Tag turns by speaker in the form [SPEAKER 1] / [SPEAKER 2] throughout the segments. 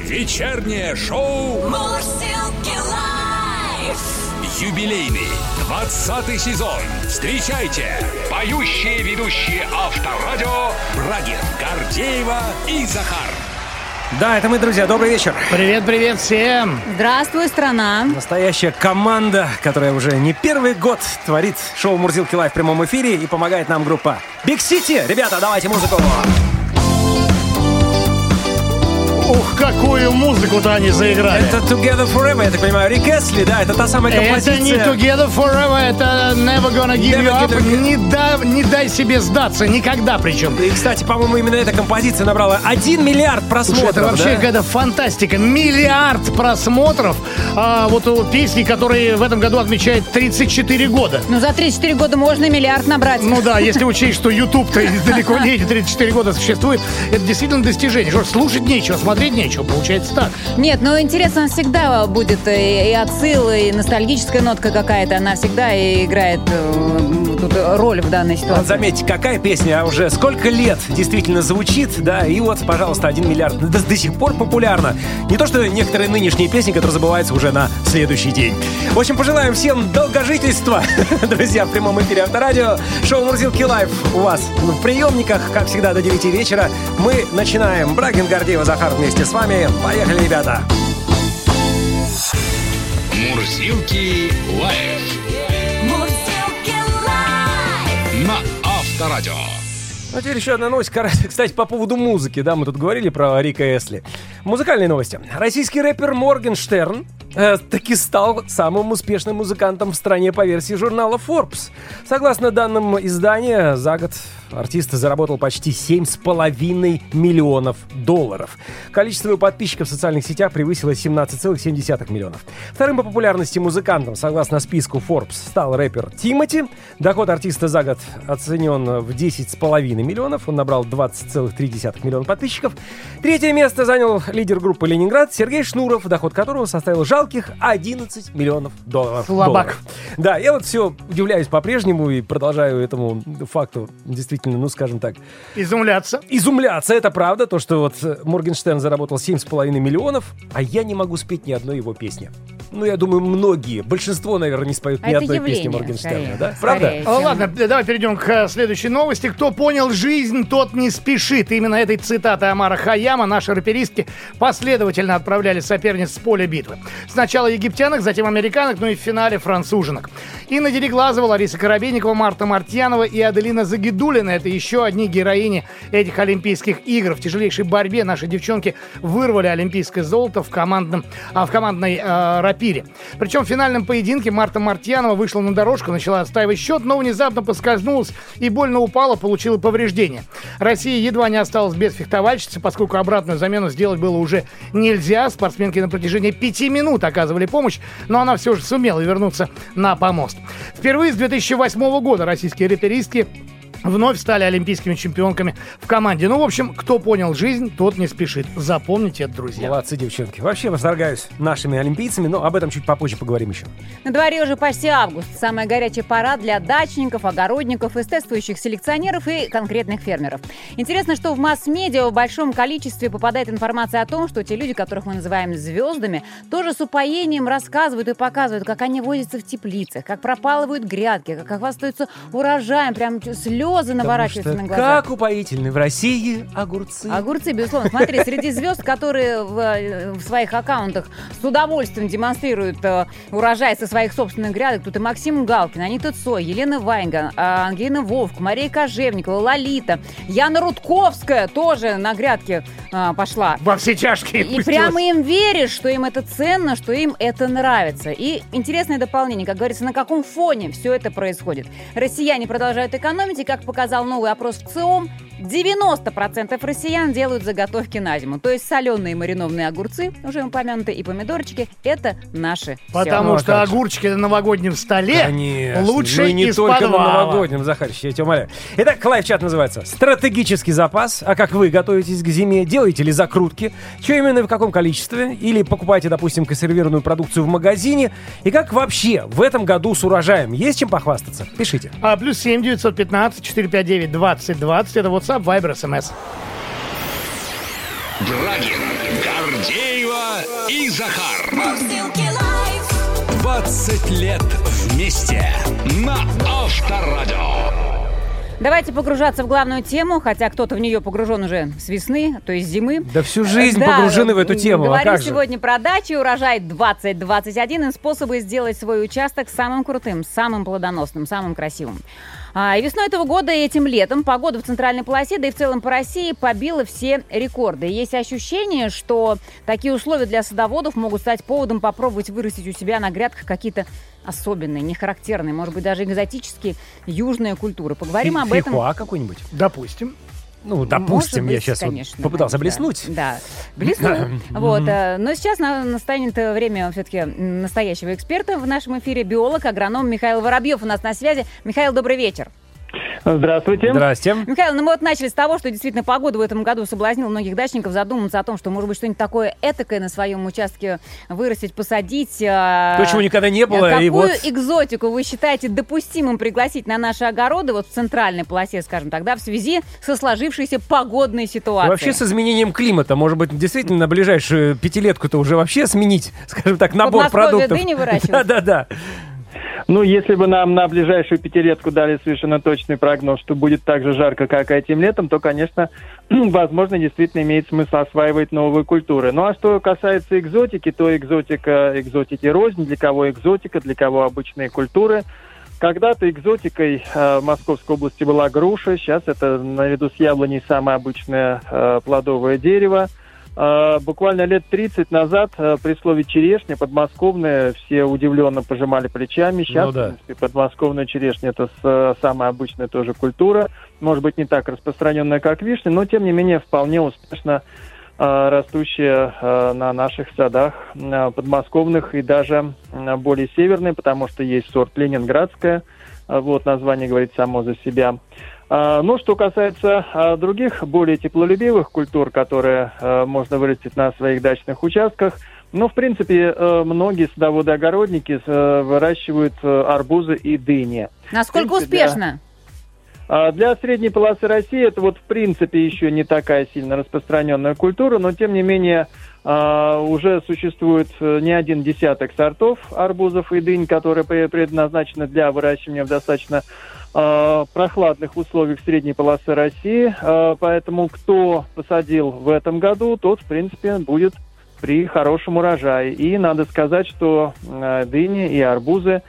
[SPEAKER 1] Вечернее шоу
[SPEAKER 2] Мурзилки Live.
[SPEAKER 1] юбилейный 20 сезон. Встречайте поющие ведущие Авторадио Брагин, Гордеева и Захар.
[SPEAKER 3] Да, это мы, друзья. Добрый вечер.
[SPEAKER 4] Привет, привет всем!
[SPEAKER 5] Здравствуй, страна.
[SPEAKER 3] Настоящая команда, которая уже не первый год творит шоу «Мурзилки Live» в прямом эфире и помогает нам группа Big City. Ребята, давайте музыку.
[SPEAKER 4] Ух, какую музыку-то они заиграли!
[SPEAKER 3] Это Together Forever, я так понимаю, Рик Эсли, да, это та самая композиция.
[SPEAKER 4] Это не Together Forever, это Never Gonna Give
[SPEAKER 3] Never
[SPEAKER 4] You Up.
[SPEAKER 3] Gonna-
[SPEAKER 4] Не, да- не дай себе сдаться, никогда причем.
[SPEAKER 3] И, кстати, по-моему, именно эта композиция набрала 1 миллиард
[SPEAKER 4] Слушай,
[SPEAKER 3] просмотров.
[SPEAKER 4] это вообще
[SPEAKER 3] да?
[SPEAKER 4] какая-то фантастика. Миллиард просмотров. А, вот у песни, которые в этом году отмечает 34 года.
[SPEAKER 5] Ну, за 34 года можно миллиард набрать.
[SPEAKER 4] Ну да, если учесть, что YouTube-то далеко не эти 34 года существует, это действительно достижение. Что слушать нечего, смотреть нечего, получается так.
[SPEAKER 5] Нет, ну интересно всегда будет и, и отсыл, и ностальгическая нотка какая-то. Она всегда играет э, роль в данной
[SPEAKER 3] Вот
[SPEAKER 5] ситуации.
[SPEAKER 3] заметьте, какая песня а уже сколько лет действительно звучит, да, и вот, пожалуйста, 1 миллиард до, до сих пор популярна. Не то, что некоторые нынешние песни, которые забываются уже на следующий день. В общем, пожелаем всем долгожительства, друзья, в прямом эфире Авторадио. Шоу «Мурзилки Live» у вас в приемниках, как всегда, до 9 вечера. Мы начинаем. Брагин, Гордеева, Захар вместе с вами. Поехали, ребята.
[SPEAKER 1] Мурзилки Live Авторадио.
[SPEAKER 3] Ну, теперь еще одна новость, кстати, по поводу музыки, да, мы тут говорили про Рика Эстли. Музыкальные новости. Российский рэпер Моргенштерн э, таки стал самым успешным музыкантом в стране по версии журнала Forbes. Согласно данным издания, за год артист заработал почти 7,5 миллионов долларов. Количество его подписчиков в социальных сетях превысило 17,7 миллионов. Вторым по популярности музыкантом, согласно списку Forbes, стал рэпер Тимати. Доход артиста за год оценен в 10,5 миллионов. Он набрал 20,3 миллиона подписчиков. Третье место занял лидер группы «Ленинград» Сергей Шнуров, доход которого составил жалких 11 миллионов долларов.
[SPEAKER 4] Слабак.
[SPEAKER 3] долларов. Да, я вот все удивляюсь по-прежнему и продолжаю этому факту действительно, ну, скажем так,
[SPEAKER 4] Изумляться.
[SPEAKER 3] изумляться. Это правда, то, что вот э, Моргенштерн заработал 7,5 миллионов, а я не могу спеть ни одной его песни. Ну, я думаю, многие, большинство, наверное, не споют
[SPEAKER 5] А
[SPEAKER 3] ни
[SPEAKER 5] это
[SPEAKER 3] одной
[SPEAKER 5] явление,
[SPEAKER 3] песни Моргенштерна,
[SPEAKER 5] скорее.
[SPEAKER 3] да? Правда?
[SPEAKER 5] Скорее. Чем-
[SPEAKER 4] Ладно, давай перейдем к э, следующей новости. Кто понял жизнь, тот не спешит. Именно этой цитаты Амара Хаяма наши раперистки последовательно отправляли соперниц с поля битвы. Сначала египтянок, затем американок, ну и в финале француженок. Инна Дереглазова, Лариса Коробейникова, Марта Мартьянова и Аделина Загидулина. Это еще одни героини этих Олимпийских игр. В тяжелейшей борьбе наши девчонки вырвали олимпийское золото в, командном, а, в командной э, рапире. Причем в финальном поединке Марта Мартьянова вышла на дорожку, начала отстаивать счет, но внезапно поскользнулась и больно упала, получила повреждения. Россия едва не осталась без фехтовальщицы, поскольку обратную замену сделать было уже нельзя. Спортсменки на протяжении пяти минут оказывали помощь, но она все же сумела вернуться на помост. Впервые с 2008 года российские рэперистки вновь стали олимпийскими чемпионками в команде. Ну, в общем, кто понял жизнь, тот не спешит. Запомните это, друзья.
[SPEAKER 3] Молодцы, девчонки. Вообще восторгаюсь нашими олимпийцами, но об этом чуть попозже поговорим еще.
[SPEAKER 5] На дворе уже почти август. Самая горячая пора для дачников, огородников, эстетствующих селекционеров и конкретных фермеров. Интересно, что в масс-медиа в большом количестве попадает информация о том, что те люди, которых мы называем звездами, тоже с упоением рассказывают и показывают, как они возятся в теплицах, как пропалывают грядки, как хвастаются урожаем, прям слезы наворачиваются
[SPEAKER 3] что
[SPEAKER 5] на глаза.
[SPEAKER 3] как упоительны в России огурцы.
[SPEAKER 5] Огурцы, безусловно. Смотри, среди звезд, которые в, э, в своих аккаунтах с удовольствием демонстрируют э, урожай со своих собственных грядок, тут и Максим Галкин, Анита Цой, Елена Ваенга, э, Ангелина Вовк, Мария Кожевникова, Лолита, Яна Рудковская тоже на грядке э, пошла.
[SPEAKER 4] Во все тяжкие
[SPEAKER 5] И прямо им веришь, что им это ценно, что им это нравится. И интересное дополнение, как говорится, на каком фоне все это происходит. Россияне продолжают экономить, и как показал новый опрос в ЦИОМ, 90% россиян делают заготовки на зиму. То есть соленые маринованные огурцы, уже упомянутые, и помидорчики – это наши.
[SPEAKER 4] Потому
[SPEAKER 3] Ну, а
[SPEAKER 4] что
[SPEAKER 3] как же.
[SPEAKER 4] огурчики на новогоднем столе
[SPEAKER 3] Конечно.
[SPEAKER 4] лучше
[SPEAKER 3] ну, и не
[SPEAKER 4] из
[SPEAKER 3] только
[SPEAKER 4] подвала.
[SPEAKER 3] на новогоднем, Захарыч, я тебя умоляю. Итак, live-чат называется «Стратегический запас». А как вы готовитесь к зиме? Делаете ли закрутки? Что именно и в каком количестве? Или покупаете, допустим, консервированную продукцию в магазине? И как вообще в этом году с урожаем? Есть чем похвастаться? Пишите.
[SPEAKER 4] А, плюс 7 915 459 20 20. Это WhatsApp, Viber, SMS.
[SPEAKER 1] Брагин, Гордеева и Захар.
[SPEAKER 2] Мурзилки Live.
[SPEAKER 1] 20 лет вместе на Авторадио.
[SPEAKER 5] Давайте погружаться в главную тему, хотя кто-то в нее погружен уже с весны, то есть зимы.
[SPEAKER 3] Да всю жизнь
[SPEAKER 5] Да,
[SPEAKER 3] погружены в эту тему, а
[SPEAKER 5] Говорим
[SPEAKER 3] же?
[SPEAKER 5] сегодня про дачи, урожай 2021 и способы сделать свой участок самым крутым, самым плодоносным, самым красивым. А, и весной этого года и этим летом погода в центральной полосе, да и в целом по России побила все рекорды. Есть ощущение, что такие условия для садоводов могут стать поводом попробовать вырастить у себя на грядках какие-то особенные, нехарактерные, может быть, даже экзотические южные культуры. Поговорим об этом.
[SPEAKER 3] Фихуа какой-нибудь?
[SPEAKER 4] Допустим.
[SPEAKER 3] Ну, допустим,
[SPEAKER 5] Может
[SPEAKER 3] я
[SPEAKER 5] быть,
[SPEAKER 3] сейчас вот
[SPEAKER 5] конечно,
[SPEAKER 3] попытался
[SPEAKER 5] да,
[SPEAKER 3] блеснуть.
[SPEAKER 5] Да, блеснул. Вот, э, но сейчас на- настанет время все-таки настоящего эксперта в нашем эфире, биолог, агроном Михаил Воробьев у нас на связи. Михаил, добрый вечер.
[SPEAKER 6] Здравствуйте.
[SPEAKER 3] Здрасте.
[SPEAKER 5] Михаил, ну мы вот начали с того, что действительно погода в этом году соблазнила многих дачников задуматься о том, что может быть что-нибудь такое этакое на своем участке вырастить, посадить. а,
[SPEAKER 3] То, чего никогда не было,
[SPEAKER 5] Какую
[SPEAKER 3] и вот...
[SPEAKER 5] экзотику вы считаете допустимым пригласить на наши огороды, вот в центральной полосе, скажем так, да, в связи со сложившейся погодной ситуацией?
[SPEAKER 3] вообще с изменением климата, может быть, действительно на ближайшую пятилетку-то уже вообще сменить, скажем так, набор
[SPEAKER 5] Подмосковье
[SPEAKER 3] продуктов.
[SPEAKER 5] дыни выращивать?
[SPEAKER 3] Да-да-да.
[SPEAKER 6] Ну, если бы нам на ближайшую пятилетку дали совершенно точный прогноз, что будет так же жарко, как и этим летом, то, конечно, возможно, действительно имеет смысл осваивать новые культуры. Ну, а что касается экзотики, то экзотика, экзотики рознь. Для кого экзотика, для кого обычные культуры. Когда-то экзотикой э, Московской области была груша, сейчас это наряду с яблоней самое обычное э, плодовое дерево. Э, Буквально лет 30 назад э, при слове черешня подмосковная все удивленно пожимали плечами. Сейчас,
[SPEAKER 3] Ну да.
[SPEAKER 6] в принципе, подмосковная черешня это э, самая обычная тоже культура. Может быть, не так распространенная, как вишня, но тем не менее вполне успешно растущая на наших садах подмосковных и даже более северные, потому что есть сорт ленинградская. Вот название говорит само за себя. А, Ну, что касается а, других, более теплолюбивых культур, которые э, можно вырастить на своих дачных участках, ну, в принципе, э, многие садоводы-огородники э, выращивают э, арбузы и дыни.
[SPEAKER 5] Насколько
[SPEAKER 6] принципе,
[SPEAKER 5] успешно?
[SPEAKER 6] А Для средней полосы России это вот в принципе еще не такая сильно распространенная культура, но тем не менее а, уже существует не один десяток сортов арбузов и дынь, которые пре- предназначены для выращивания в достаточно а, прохладных условиях средней полосы России. А, Поэтому кто посадил в этом году, тот в принципе будет при хорошем урожае. И надо сказать, что э, дыни и арбузы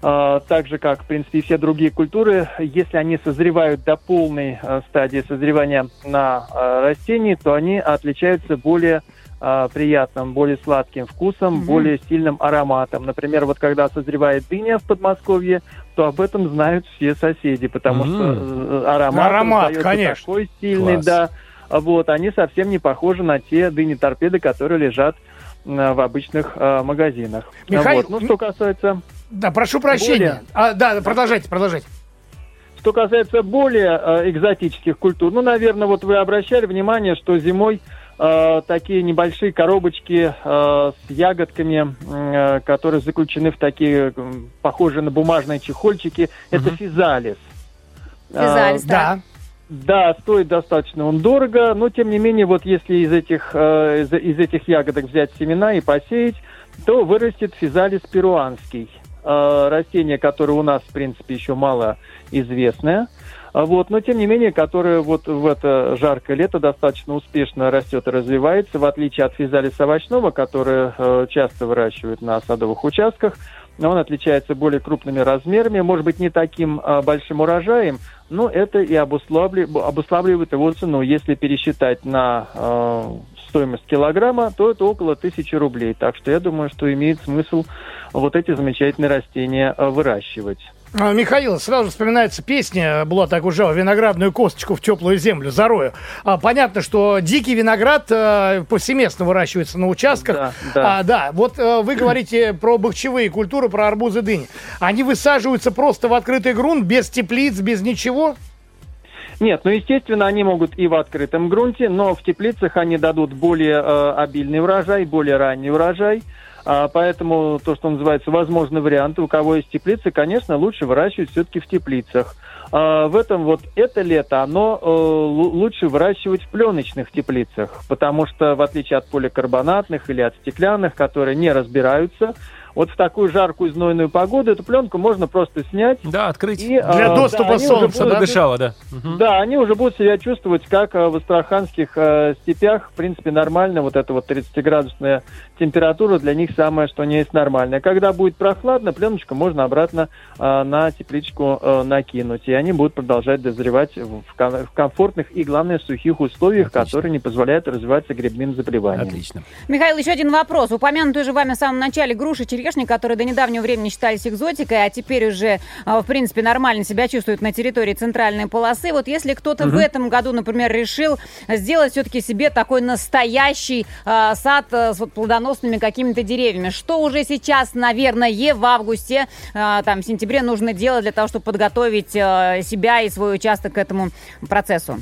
[SPEAKER 6] так же, как, в принципе, и все другие культуры, если они созревают до полной стадии созревания на растении, то они отличаются более а, приятным, более сладким вкусом,
[SPEAKER 5] Мгм.
[SPEAKER 6] более сильным ароматом. Например, вот когда созревает дыня в Подмосковье, то об этом знают все соседи, потому
[SPEAKER 3] Мгм.
[SPEAKER 6] что э, аромат,
[SPEAKER 4] Аромат, конечно.
[SPEAKER 6] такой сильный,
[SPEAKER 3] Класс.
[SPEAKER 6] да. Вот, они совсем не похожи на те дыни-торпеды, которые лежат в обычных а, магазинах.
[SPEAKER 4] Михаил,
[SPEAKER 6] Вот. Ну, что касается...
[SPEAKER 4] Да, прошу прощения.
[SPEAKER 6] Более.
[SPEAKER 4] А, да, продолжайте, продолжайте.
[SPEAKER 6] Что касается более э, экзотических культур, ну, наверное, вот вы обращали внимание, что зимой э, такие небольшие коробочки э, с ягодками, э, которые заключены в такие м, похожие на бумажные чехольчики, это физалис. Э,
[SPEAKER 5] Физалис,
[SPEAKER 4] Да.
[SPEAKER 6] да, стоит достаточно он дорого, но тем не менее, вот если из этих, э, из, из этих ягодок взять семена и посеять, то вырастет физалис перуанский. Э, растение, которое у нас, в принципе, еще мало известное. Вот, но тем не менее, которое вот в это жаркое лето достаточно успешно растет и развивается, в отличие от физалиса овощного, которое э, часто выращивают на садовых участках. Он отличается более крупными размерами, может быть, не таким э, большим урожаем, но это и обуславли- обуславливает его цену. Если пересчитать на э, стоимость килограмма, то это около тысячи рублей. Так что я думаю, что имеет смысл вот эти замечательные растения э, выращивать.
[SPEAKER 4] А, Михаил, сразу вспоминается песня Булата Акуджава «Виноградную косточку в теплую землю зарою». А, понятно, что дикий виноград э, повсеместно выращивается на участках.
[SPEAKER 6] Да, да.
[SPEAKER 4] А, да, вот э, вы говорите про бахчевые культуры, про арбузы, дыни. Они высаживаются просто в открытый грунт, без теплиц, без ничего?
[SPEAKER 6] Нет, ну, естественно, они могут и в открытом грунте, но в теплицах они дадут более э, обильный урожай, более ранний урожай. А, поэтому то, что называется возможный вариант, у кого есть теплицы, конечно, лучше выращивать все-таки в теплицах. А, в этом вот это лето, оно э, лу- лучше выращивать в пленочных теплицах, потому что в отличие от поликарбонатных или от стеклянных, которые не разбираются, вот в такую жаркую знойную погоду эту пленку можно просто снять.
[SPEAKER 3] Да, открыть.
[SPEAKER 6] И,
[SPEAKER 4] Для
[SPEAKER 6] а,
[SPEAKER 4] доступа
[SPEAKER 6] да,
[SPEAKER 4] солнца,
[SPEAKER 6] будут-
[SPEAKER 4] да?
[SPEAKER 3] Дышало, да. Мгм.
[SPEAKER 6] Да, они уже будут себя чувствовать, как э, в астраханских э, степях. В принципе, нормально. Вот эта вот 30-градусная температура для них самое, что не есть нормальная. Когда будет прохладно, пленочку можно обратно э, на тепличку э, накинуть. И они будут продолжать дозревать в, в комфортных и, главное, сухих условиях,
[SPEAKER 3] Отлично.
[SPEAKER 6] которые не позволяют развиваться грибным заболеваниям.
[SPEAKER 3] Отлично.
[SPEAKER 5] Михаил, еще один вопрос. Упомянутые же вами в самом начале груши, черешни, которые до недавнего времени считались экзотикой, а теперь уже, а, в принципе, нормально себя чувствуют на территории центральной полосы. Вот если кто-то в этом году, например, решил сделать все-таки себе такой настоящий а, сад а, с вот плодоносными какими-то деревьями, что уже сейчас, наверное, в августе, а, там, в сентябре нужно делать для того, чтобы подготовить а, себя и свой участок к этому процессу?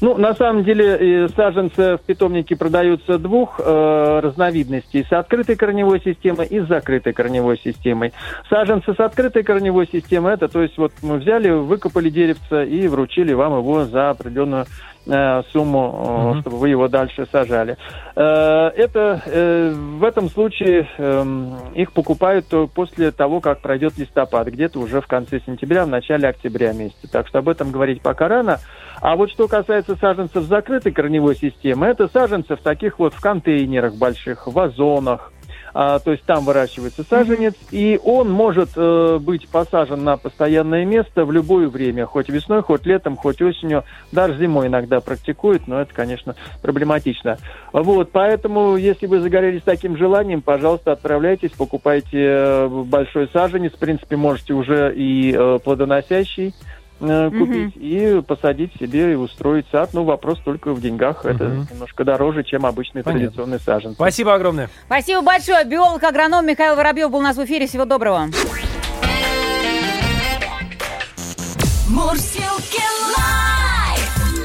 [SPEAKER 6] Ну, на самом деле, э, саженцы в питомнике продаются двух э, разновидностей. С открытой корневой системой и с закрытой корневой системой. Саженцы с открытой корневой системой, это, то есть, вот мы взяли, выкопали деревце и вручили вам его за определенную э, сумму,
[SPEAKER 3] Мгм.
[SPEAKER 6] чтобы вы его дальше сажали. Э, это э, в этом случае эм, их покупают после того, как пройдет листопад, где-то уже в конце сентября, в начале октября месяца. Так что об этом говорить пока рано. А вот что касается саженцев закрытой корневой системы, это саженцы в таких вот в контейнерах больших, в вазонах. А, то есть там выращивается саженец, и он может э, быть посажен на постоянное место в любое время, хоть весной, хоть летом, хоть осенью, даже зимой иногда практикуют, но это, конечно, проблематично. Вот, поэтому, если вы загорелись таким желанием, пожалуйста, отправляйтесь, покупайте э, большой саженец, в принципе, можете уже и э, плодоносящий э, купить и посадить себе и устроить сад. Ну, вопрос только в деньгах. Это
[SPEAKER 3] Мгм.
[SPEAKER 6] немножко дороже, чем обычный
[SPEAKER 3] Понятно.
[SPEAKER 6] традиционный саженец.
[SPEAKER 3] Спасибо огромное.
[SPEAKER 5] Спасибо большое. Биолог, агроном Михаил Воробьев был у нас в эфире. Всего доброго.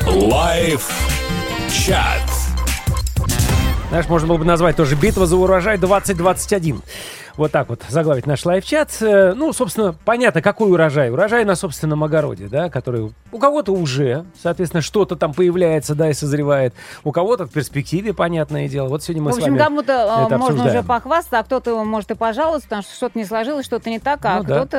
[SPEAKER 1] Live чат.
[SPEAKER 3] Знаешь, можно было бы назвать тоже «Битва за урожай 2021». Вот так вот заглавить наш live-чат. Э, Ну, собственно, понятно, какой урожай. Урожай на собственном огороде, да, который у кого-то уже, соответственно, что-то там появляется, да, и созревает. У кого-то в перспективе, понятное дело. Вот сегодня мы
[SPEAKER 5] в
[SPEAKER 3] с
[SPEAKER 5] общем,
[SPEAKER 3] вами
[SPEAKER 5] кому-то э, можно
[SPEAKER 3] обсуждаем.
[SPEAKER 5] уже похвастаться, а кто-то может и пожаловаться, потому что что-то не сложилось, что-то не так, а
[SPEAKER 3] Ну да.
[SPEAKER 5] кто-то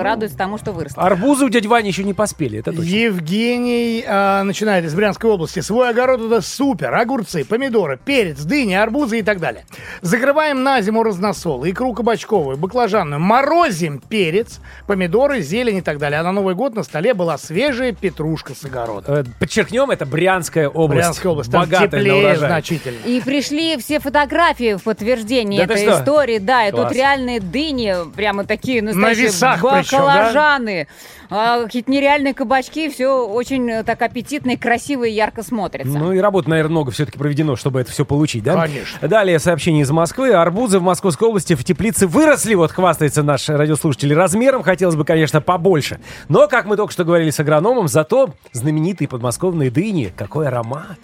[SPEAKER 5] э, радуется тому, что выросло.
[SPEAKER 3] Арбузы у дяди Вани еще не поспели, это точно.
[SPEAKER 4] Евгений а, начинает из Брянской области. Свой огород это супер. Огурцы, помидоры, перец, дыни, арбузы и так далее. Закрываем на зиму разносол, икру кабачковую, баклажанную. Морозим перец, помидоры, зелень и так далее. А на Новый год на столе была свежая петрушка с огорода.
[SPEAKER 3] Э, Подчеркнем, это Брянская область.
[SPEAKER 4] Брянская область. Там
[SPEAKER 3] Богатая на
[SPEAKER 4] теплее
[SPEAKER 3] урожай.
[SPEAKER 5] И
[SPEAKER 4] значительно.
[SPEAKER 5] пришли все фотографии в подтверждение
[SPEAKER 3] Да
[SPEAKER 5] этой
[SPEAKER 3] что?
[SPEAKER 5] истории. Да, и
[SPEAKER 3] Класс.
[SPEAKER 5] тут реальные дыни, прямо такие настоящие
[SPEAKER 4] весах причем, да?
[SPEAKER 5] А, Какие-то нереальные кабачки, все очень э, так аппетитно и красиво и ярко смотрится.
[SPEAKER 3] Ну и работы, наверное, много все-таки проведено, чтобы это все получить, да?
[SPEAKER 4] Конечно.
[SPEAKER 3] Далее сообщение из Москвы. Арбузы в Московской области в теплице выросли, вот хвастается наш радиослушатель. Размером хотелось бы, конечно, побольше. Но, как мы только что говорили с агрономом, зато знаменитые подмосковные дыни. Какой аромат.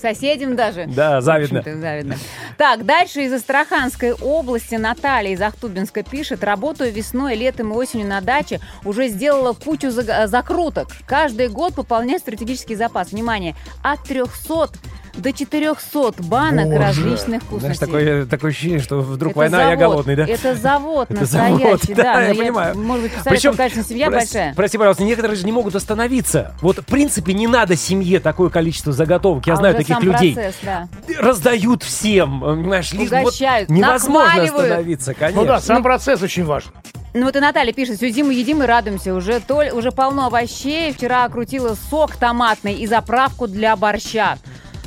[SPEAKER 5] Соседям даже.
[SPEAKER 3] Да, завидно.
[SPEAKER 5] Завидно. Так, дальше из Астраханской области Наталья из Ахтубинска пишет. Работаю весной, летом и осенью на даче. Уже сделала кучу закруток. Каждый год пополняю стратегический запас. Внимание, от 300 до 400 банок
[SPEAKER 4] Боже.
[SPEAKER 5] различных
[SPEAKER 3] Знаешь,
[SPEAKER 5] вкусностей.
[SPEAKER 3] такое, такое ощущение, что вдруг
[SPEAKER 5] Это
[SPEAKER 3] война, а я
[SPEAKER 5] завод.
[SPEAKER 3] голодный, да?
[SPEAKER 5] Это завод
[SPEAKER 3] Это
[SPEAKER 5] настоящий,
[SPEAKER 3] завод,
[SPEAKER 5] да.
[SPEAKER 3] да, я
[SPEAKER 5] но
[SPEAKER 3] понимаю.
[SPEAKER 5] Может быть, представляешь, конечно, семья
[SPEAKER 3] прос-
[SPEAKER 5] большая.
[SPEAKER 3] Прости, пожалуйста, некоторые же не могут остановиться. Вот, в принципе, не надо семье такое количество заготовок. Я
[SPEAKER 5] А
[SPEAKER 3] знаю таких
[SPEAKER 5] сам
[SPEAKER 3] людей.
[SPEAKER 5] процесс, да.
[SPEAKER 3] Раздают всем, понимаешь, лишь вот
[SPEAKER 5] Угощают,
[SPEAKER 3] невозможно остановиться, конечно.
[SPEAKER 4] Ну да, сам процесс очень важен.
[SPEAKER 5] Ну вот и Наталья пишет, всю зиму едим и радуемся. Уже, то, уже полно овощей. Вчера крутила сок томатный и заправку для борща.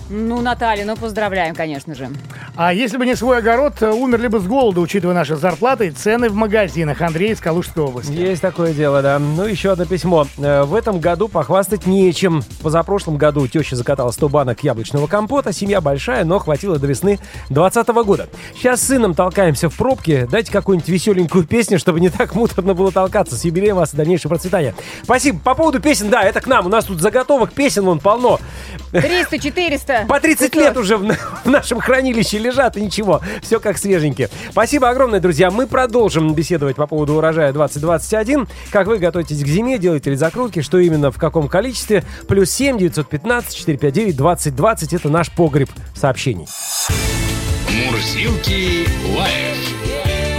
[SPEAKER 5] Ну, Наталья, ну поздравляем, конечно же.
[SPEAKER 4] А если бы не свой огород, э, умерли бы с голода, учитывая наши зарплаты и цены в магазинах. Андрей из Калужской области.
[SPEAKER 3] Есть такое дело, да. Ну, еще одно письмо. Э, В этом году похвастать нечем. Позапрошлом году теща закатала 100 банок яблочного компота. Семья большая, но хватило до весны 2020 года. Сейчас с сыном толкаемся в пробке. Дайте какую-нибудь веселенькую песню, чтобы не так муторно было толкаться. С юбилеем вас и дальнейшее процветание. Спасибо. По поводу песен, да, это к нам. У нас тут заготовок песен вон полно.
[SPEAKER 5] 300, 400.
[SPEAKER 3] По 30 лет уже в, в нашем хранилище лежат и ничего. Все как свеженькие. Спасибо огромное, друзья. Мы продолжим беседовать по поводу урожая 2021. Как вы готовитесь к зиме, делаете ли закрутки, что именно, в каком количестве. Плюс 7 915 459 2020. Это наш погреб сообщений.
[SPEAKER 1] Мурзилки лайф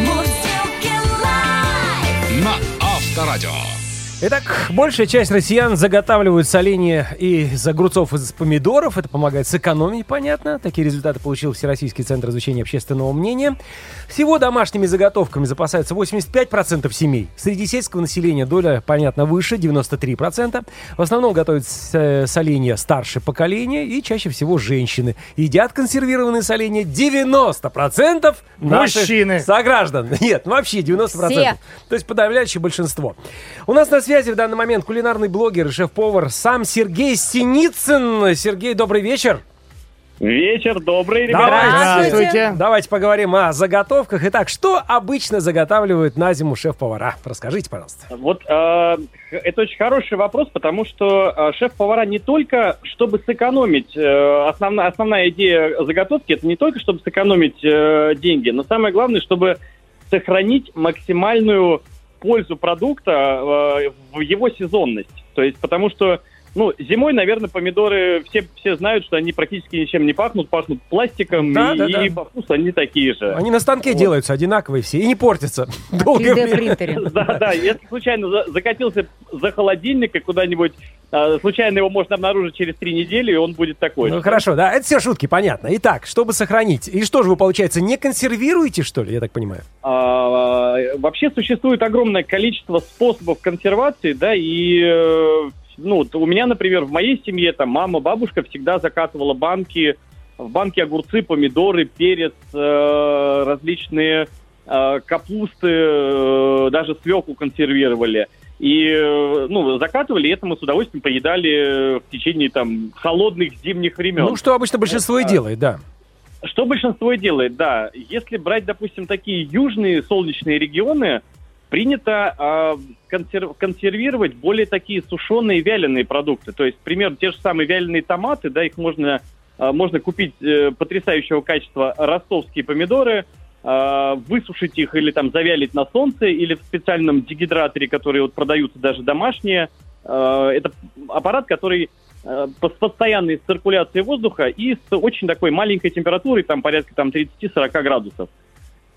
[SPEAKER 2] Мурзилки лайф.
[SPEAKER 1] на Авторадио.
[SPEAKER 3] Итак, большая часть россиян заготавливают соленье из огурцов из помидоров. Это помогает сэкономить, понятно. Такие результаты получил Всероссийский центр изучения общественного мнения. Всего домашними заготовками запасаются 85% семей. Среди сельского населения доля, понятно, выше, 93%. В основном готовят соленья старшее поколение и чаще всего женщины. Едят консервированные соленья 90% наших
[SPEAKER 4] Мужчины.
[SPEAKER 3] сограждан. Нет, ну вообще 90%.
[SPEAKER 5] Все.
[SPEAKER 3] То есть подавляющее большинство. У нас на связи в данный момент кулинарный блогер и шеф-повар сам Сергей Синицын. Сергей, добрый вечер.
[SPEAKER 7] Вечер добрый, ребята.
[SPEAKER 4] Здравствуйте.
[SPEAKER 3] Давайте поговорим о заготовках. Итак, что обычно заготавливают на зиму шеф-повара? Расскажите, пожалуйста.
[SPEAKER 7] Вот э, это очень хороший вопрос, потому что э, шеф-повара не только, чтобы сэкономить, э, основная, основная идея заготовки, это не только, чтобы сэкономить э, деньги, но самое главное, чтобы сохранить максимальную пользу продукта э, в его сезонность. То есть, потому что ну, зимой, наверное, помидоры все, все знают, что они практически ничем не пахнут, пахнут пластиком,
[SPEAKER 3] Да,
[SPEAKER 7] и,
[SPEAKER 3] да, да.
[SPEAKER 7] и по вкусу они такие же.
[SPEAKER 3] Они на станке
[SPEAKER 7] Вот.
[SPEAKER 3] делаются одинаковые все и не портятся.
[SPEAKER 5] 3D-принтере.
[SPEAKER 7] Да, да, если случайно за- закатился за холодильник и куда-нибудь, а, случайно его можно обнаружить через три недели, и он будет такой.
[SPEAKER 3] Ну хорошо, да, это все шутки, понятно. Итак, чтобы сохранить. И что же вы, получается, не консервируете, что ли, я так понимаю?
[SPEAKER 7] А, вообще существует огромное количество способов консервации, да, и э, ну, у меня, например, в моей семье там мама, бабушка всегда закатывала банки, в банки огурцы, помидоры, перец, э, различные э, капусты, э, даже свеклу консервировали. И, э, ну, закатывали, и это мы с удовольствием поедали в течение там холодных зимних времен.
[SPEAKER 3] Ну, что обычно большинство и делает, да.
[SPEAKER 7] Что большинство и делает, да. Если брать, допустим, такие южные солнечные регионы, принято а, консер- консервировать более такие сушеные вяленые продукты. То есть, примерно те же самые вяленые томаты, да, их можно, а, можно купить э, потрясающего качества ростовские помидоры, а, высушить их или там завялить на солнце, или в специальном дегидраторе, которые вот продаются даже домашние. Это аппарат, который с постоянной циркуляцией воздуха и с очень такой маленькой температурой, там порядка там 30-40 градусов.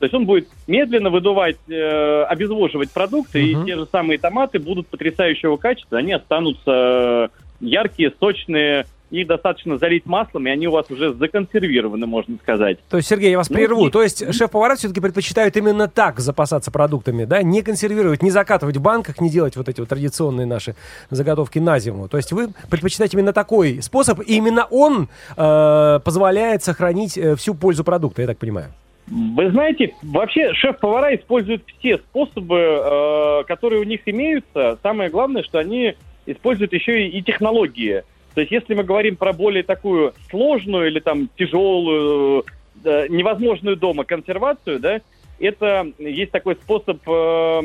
[SPEAKER 7] То есть он будет медленно выдувать, э, обезвоживать продукты,
[SPEAKER 3] Мгм.
[SPEAKER 7] и те же самые томаты будут потрясающего качества, они останутся э, яркие, сочные, их достаточно залить маслом, и они у вас уже законсервированы, можно сказать.
[SPEAKER 3] То есть, Сергей, я вас
[SPEAKER 7] Ну,
[SPEAKER 3] прерву.
[SPEAKER 7] и-
[SPEAKER 3] То есть шеф-повара все-таки предпочитают именно так запасаться продуктами, да? Не консервировать, не закатывать в банках, не делать вот эти вот традиционные наши заготовки на зиму. То есть вы предпочитаете именно такой способ, и именно он э, позволяет сохранить э, всю пользу продукта, я так понимаю.
[SPEAKER 7] Вы знаете, вообще шеф-повара используют все способы, э, которые у них имеются. Самое главное, что они используют еще и, и технологии. То есть, если мы говорим про более такую сложную или там тяжелую, э, невозможную дома консервацию, да, это есть такой способ э,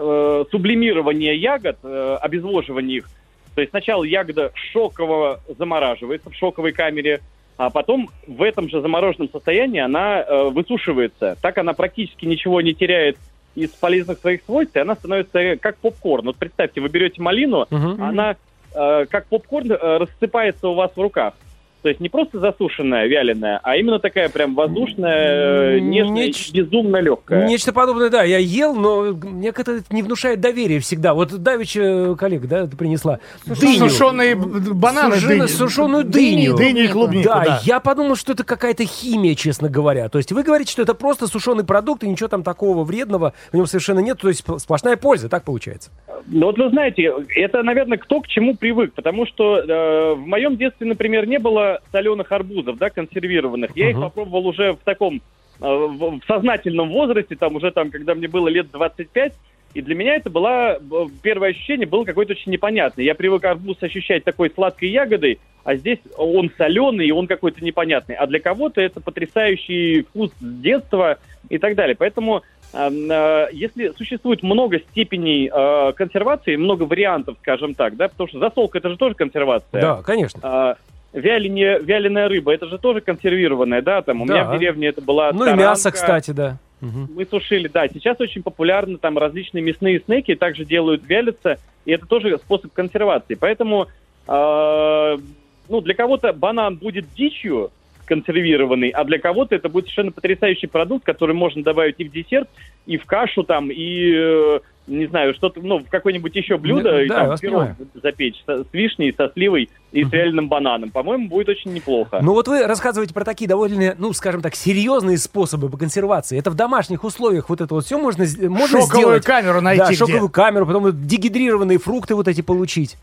[SPEAKER 7] э, сублимирования ягод, э, обезвоживания их. То есть сначала ягода шоково замораживается в шоковой камере, а потом в этом же замороженном состоянии она э, высушивается. Так она практически ничего не теряет из полезных своих свойств, и она становится э, как попкорн. Вот представьте, вы берете малину,
[SPEAKER 3] Мгм.
[SPEAKER 7] она э, как попкорн э, рассыпается у вас в руках. То есть не просто засушенная, вяленая, а именно такая прям воздушная, э, нежная,
[SPEAKER 3] неч-
[SPEAKER 7] безумно легкая.
[SPEAKER 3] Нечто подобное, да, я ел, но мне как-то это не внушает доверия всегда. Вот давеча коллега, да, ты принесла дыню.
[SPEAKER 4] Сушеные бананы,
[SPEAKER 3] Сушеную-
[SPEAKER 4] дыни.
[SPEAKER 3] сушеную дыню.
[SPEAKER 4] Дыни и клубнику,
[SPEAKER 3] Да,
[SPEAKER 4] да.
[SPEAKER 3] я подумал, что это какая-то химия, честно говоря. То есть вы говорите, что это просто сушеный продукт, и ничего там такого вредного в нем совершенно нет. То есть сп- сплошная польза, так получается.
[SPEAKER 7] Ну вот вы знаете, это, наверное, кто к чему привык, потому что э, в моем детстве, например, не было соленых арбузов, да, консервированных. Я их
[SPEAKER 3] Мгм.
[SPEAKER 7] попробовал уже в таком э, в, сознательном возрасте, там уже там, когда мне было лет 25, и для меня это было, первое ощущение было какое-то очень непонятное. Я привык арбуз ощущать такой сладкой ягодой, а здесь он соленый, и он какой-то непонятный. А для кого-то это потрясающий вкус детства и так далее. Поэтому Эм, э, если существует много степеней э, консервации, много вариантов, скажем так, да, потому что засолка это же тоже консервация.
[SPEAKER 3] Да, конечно.
[SPEAKER 7] А, вялене, вяленая рыба, это же тоже консервированная, да, там у
[SPEAKER 3] Да.
[SPEAKER 7] меня в деревне это была
[SPEAKER 3] Ну и мясо,
[SPEAKER 7] таранка.
[SPEAKER 3] кстати, да. Мгм.
[SPEAKER 7] Мы сушили, да. Сейчас очень популярны там различные мясные снеки, также делают вялятся, и это тоже способ консервации. Поэтому, э, ну, для кого-то банан будет дичью консервированный, а для кого-то это будет совершенно потрясающий продукт, который можно добавить и в десерт, и в кашу там, и, э, знаю, что-то, ну, в какое-нибудь еще блюдо,
[SPEAKER 3] Да,
[SPEAKER 7] и там пирог запечь со- с вишней, со сливой и с вяленым бананом. По-моему, будет очень неплохо.
[SPEAKER 3] Ну вот вы рассказываете про такие довольно, ну, скажем так, серьезные способы по консервации. Это в домашних условиях вот это вот все можно, с- можно
[SPEAKER 4] Шоковую
[SPEAKER 3] сделать.
[SPEAKER 4] камеру найти
[SPEAKER 3] Да,
[SPEAKER 4] где.
[SPEAKER 3] шоковую камеру, потом вот дегидрированные фрукты вот эти получить.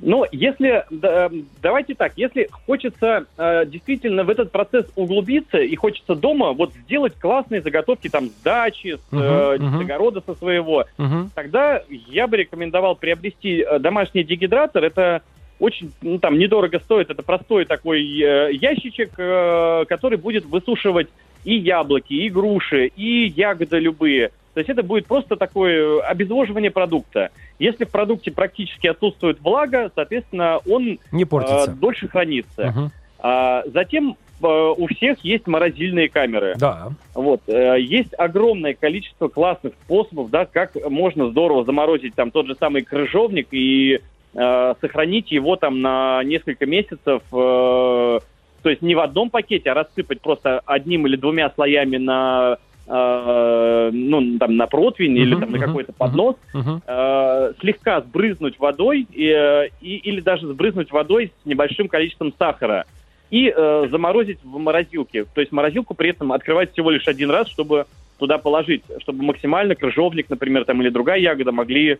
[SPEAKER 7] Ну, если да, давайте так, если хочется э, действительно в этот процесс углубиться и хочется дома вот сделать классные заготовки там с дачи, с, э,
[SPEAKER 3] Мгм, мгм.
[SPEAKER 7] с огорода со своего,
[SPEAKER 3] Мгм.
[SPEAKER 7] тогда я бы рекомендовал приобрести э, домашний дегидратор. Это очень, ну, там, недорого стоит. Это простой такой э, ящичек, э, который будет высушивать и яблоки, и груши, и ягоды любые. То есть это будет просто такое обезвоживание продукта. Если в продукте практически отсутствует влага, соответственно, он
[SPEAKER 3] Не
[SPEAKER 7] э,
[SPEAKER 3] портится.
[SPEAKER 7] дольше хранится.
[SPEAKER 3] Мгм.
[SPEAKER 7] А, затем э, у всех есть морозильные камеры.
[SPEAKER 3] Да.
[SPEAKER 7] Вот, э, есть огромное количество классных способов, да, как можно здорово заморозить там тот же самый крыжовник и э, сохранить его там на несколько месяцев, э, то есть не в одном пакете, а рассыпать просто одним или двумя слоями на э, ну, там, на противень или
[SPEAKER 3] Мгм,
[SPEAKER 7] там, на
[SPEAKER 3] мгм,
[SPEAKER 7] какой-то поднос,
[SPEAKER 3] Мгм.
[SPEAKER 7] э, слегка сбрызнуть водой и, и- или даже сбрызнуть водой с небольшим количеством сахара и э, заморозить в морозилке. То есть морозилку при этом открывать всего лишь один раз, чтобы туда положить, чтобы максимально крыжовник, например, там или другая ягода могли